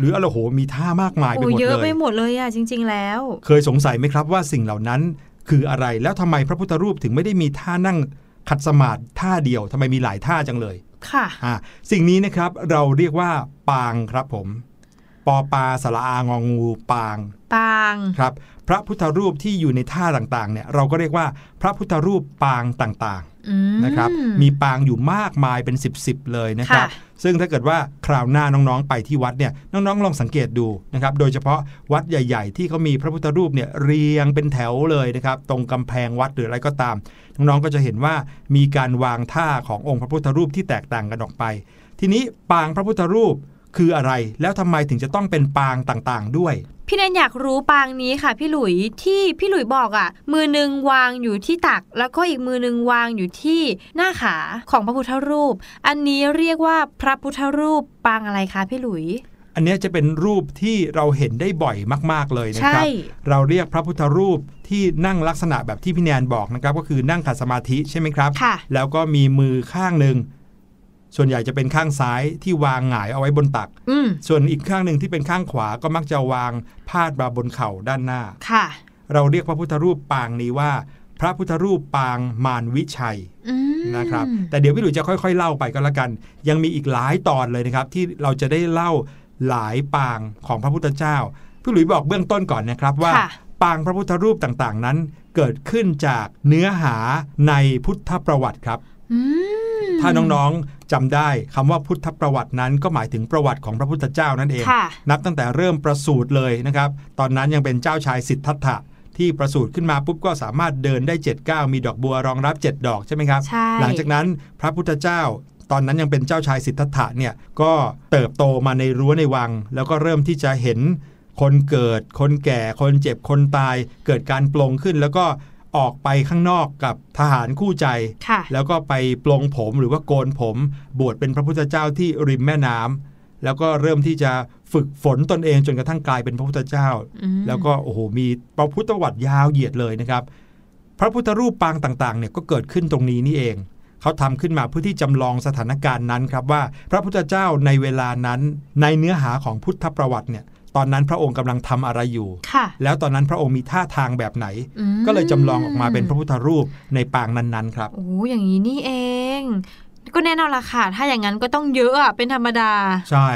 หรืออะไรโหมีท่ามากมายไปโอ้หมดเยอะเลไปยหมดเลยอะจริง ๆ แล้ว เคยสงสัยไหมครับว่าสิ่งเหล่านั้น คืออะไรแล้วทำไมพระพุทธรูปถึงไม่ได้มีท่านั่งขัดสมาธิท่าเดียวทำไมมีหลายท่าจังเลยค่ะอ่าสิ่งนี้นะครับเราเรียกว่าปางครับผม ปอปลาสระอางองูปาง ปางครับ พระพุทธรูปที่อยู่ในท่าต่างๆเนี่ยเราก็เรียกว่าพระพุทธรูปปางต่างอืมๆ นะครับมีปางอยู่มากมายเป็น 10บสเลยนะครับค่ะซึ่งถ้าเกิดว่าคราวหน้าน้องๆไปที่วัดเนี่ยน้องๆลองสังเกตดูนะครับโดยเฉพาะวัดใหญ่ ๆ ที่เขามีพระพุทธรูปเนี่ยเรียงเป็นแถวเลยนะครับตรงกำแพงวัดหรืออะไรก็ตาม น้องๆก็จะเห็นว่ามีการวางท่าขององค์พระพุทธรูปที่แตกต่างกันออกไป ทีนี้ปางพระพุทธรูปคืออะไร แล้วทำไมถึงจะต้องเป็นปางต่างๆด้วย พี่แนนอยากรู้ปางนี้ค่ะ พี่หลุยที่พี่หลุยบอกอะ่ะ มือหนึ่งวางอยู่ที่ตัก แล้วก็อีกมือหนึ่งวางอยู่ที่หน้าขาของพระพุทธรูป อันนี้เรียกว่าพระพุทธรูปปางอะไรคะพี่หลุยอันเนี้ยจะเป็นรูปที่เราเห็นได้บ่อยมาก ๆ เลยนะครัใช่เราเรียกพระพุทธรูปที่นั่งลักษณะแบบที่พี่แนนบอกนะครับ ก็คือนั่งขัดสมาธิใช่ไหมครับค่ะแล้วก็มีมือข้างหนึ่ง ส่วนใหญ่จะเป็นข้างซ้ายที่วางหงายเอาไว้บนตักอืมส่วนอีกข้างหนึ่งที่เป็นข้างขวาก็มักจะวางพาดมาบนเข่าด้านหน้า ค่ะ เราเรียกพระพุทธรูปปางนี้ว่า พระพุทธรูปปางมารวิชัยอืมนะครับ แต่เดี๋ยวพี่หลุยจะค่อย ๆ เล่าไปก็แล้วกัน ยังมีอีกหลายตอนเลยนะครับ ที่เราจะได้เล่าหลายปางของพระพุทธเจ้า พี่หลุยบอกเบื้องต้นก่อนนะครับว่าค่ะปางพระพุทธรูปต่างๆ นั้น เกิดขึ้นจากเนื้อหาในพุทธประวัติครับอืมถ้าน้องๆ จำได้คำว่าพุทธประวัตินั้นก็หมายถึงประวัติของพระพุทธเจ้านั่นเองค่ะนับตั้งแต่เริ่มประสูติเลยนะครับ ตอนนั้นยังเป็นเจ้าชายสิทธัตถะที่ประสูติขึ้นมาปุ๊บก็สามารถเดินได้7ก้าวมีดอกบัวรองรับ 7 ดอกใช่ไหมครับใช่หลังจากนั้นพระพุทธเจ้า ตอนนั้นยังเป็นเจ้าชายสิทธัตถะเนี่ยก็เติบโตมาในรั้วในวัง แล้วก็เริ่มที่จะเห็นคนเกิด คนแก่ คนเจ็บ คนตาย เกิดการปลงขึ้น แล้วก็ ออกไปข้างนอกกับทหารคู่ใจค่ะแล้วก็ไปปลงผมหรือว่าโกนผม บวชเป็นพระพุทธเจ้าที่ริมแม่น้ำแล้วก็เริ่มที่จะฝึกฝนตนเองจนกระทั่งกลายเป็นพระพุทธเจ้าอืมแล้วก็โอ้โหมีประพุทธประวัติยาวเหยียดเลยนะครับ พระพุทธรูปปางต่างๆเนี่ยก็เกิดขึ้นตรงนี้นี่เอง เขาทำขึ้นมาเพื่อที่จำลองสถานการณ์นั้นครับว่า พระพุทธเจ้าในเวลานั้นในเนื้อหาของพุทธประวัติเนี่ย ตอนนั้นพระองค์กำลังทำอะไรอยู่ค่ะแล้วตอนนั้นพระองค์มีท่าทางแบบไหนอืมก็เลยจำลองออกมาเป็นพระพุทธรูปในปางนั้นๆ ครับ โอ้อย่างนี้นี่เอง ก็แน่นอนละค่ะ ถ้าอย่างนั้นก็ต้องเยอะอะเป็นธรรมดา ใช่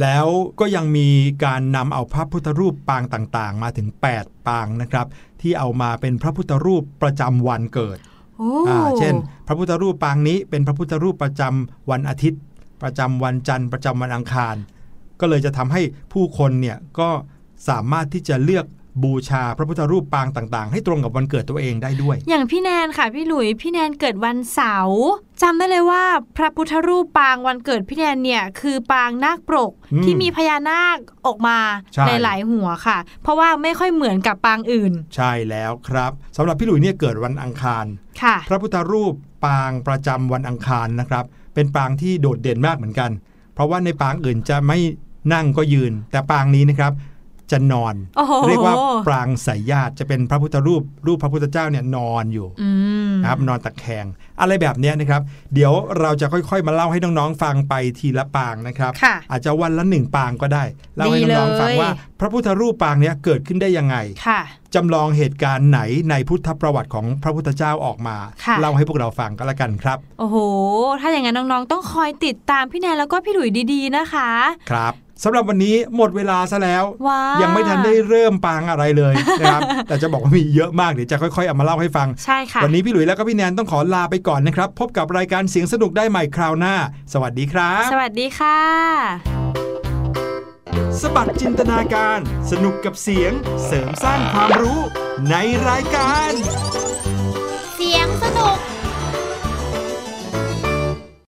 แล้วก็ยังมีการนำเอาพระพุทธรูปปางต่างๆ มาถึง 8 ปางนะครับ ที่เอามาเป็นพระพุทธรูปประจำวันเกิดโอ้อ่าเช่น พระพุทธรูปปางนี้เป็นพระพุทธรูปประจำวันอาทิตย์ ประจำวันจันทร์ประจำวันอังคาร ก็เลยจะทำให้ผู้คนเนี่ยก็สามารถที่จะเลือกบูชาพระพุทธรูปปางต่างๆ ให้ตรงกับวันเกิดตัวเองได้ด้วย อย่างพี่แนนค่ะพี่หลุยพี่แนนเกิดวันเสาร์จำได้เลยว่าพระพุทธรูปปางวันเกิดพี่แนนเนี่ยคือปางนาคปรกอืมที่มีพญานาคออกมาใช่หลายๆหัวค่ะ เพราะว่าไม่ค่อยเหมือนกับปางอื่น ใช่แล้วครับสำหรับพี่หลุยเนี่ยเกิดวันอังคารค่ะ พระพุทธรูปปางประจำวันอังคารนะครับ เป็นปางที่โดดเด่นมากเหมือนกัน เพราะว่าในปางอื่นจะไม่ นั่งก็ยืน แต่ปางนี้นะครับจะนอนโอ้โหเรียกว่าปรางสายญาติจะเป็นพระพุทธรูป รูปพระพุทธเจ้าเนี่ยนอนอยู่อืมนะครับนอนตะแคง อะไรแบบเนี้ยนะครับ เดี๋ยวเราจะค่อยๆ มาเล่าให้น้องๆฟังไปทีละปางนะครับค่ะอาจจะวันละหนึ่งปางก็ได้เล่าให้น้องๆฟังว่า พระพุทธรูปปางเนี้ยเกิดขึ้นได้ยังไงค่ะจำลองเหตุการณ์ไหนในพุทธประวัติของพระพุทธเจ้าออกมาค่ะเล่าให้พวกเราฟังก็แล้วกันครับ โอ้โห ถ้าอย่างนั้นน้องๆ ต้องคอยติดตามพี่แนนแล้วก็พี่หลุยดีๆนะคะ ครับ สำหรับวันนี้หมดเวลาซะแล้วว้ายัยังไม่ทันได้เริ่มปางอะไรเลยนะครับแต่จะบอกว่ามีเยอะมากเดี๋ยวจะค่อยๆเอามาเล่าให้ฟังใช่ค่ะวันนี้พี่หลุยแล้วก็พี่แนนต้องขอลาไปก่อนนะครับ พบกับรายการเสียงสนุกได้ใหม่คราวหน้า สวัสดีครับ สวัสดีค่ะ สบัดจินตนาการ สนุกกับเสียง เสริมสร้างความรู้ในรายการ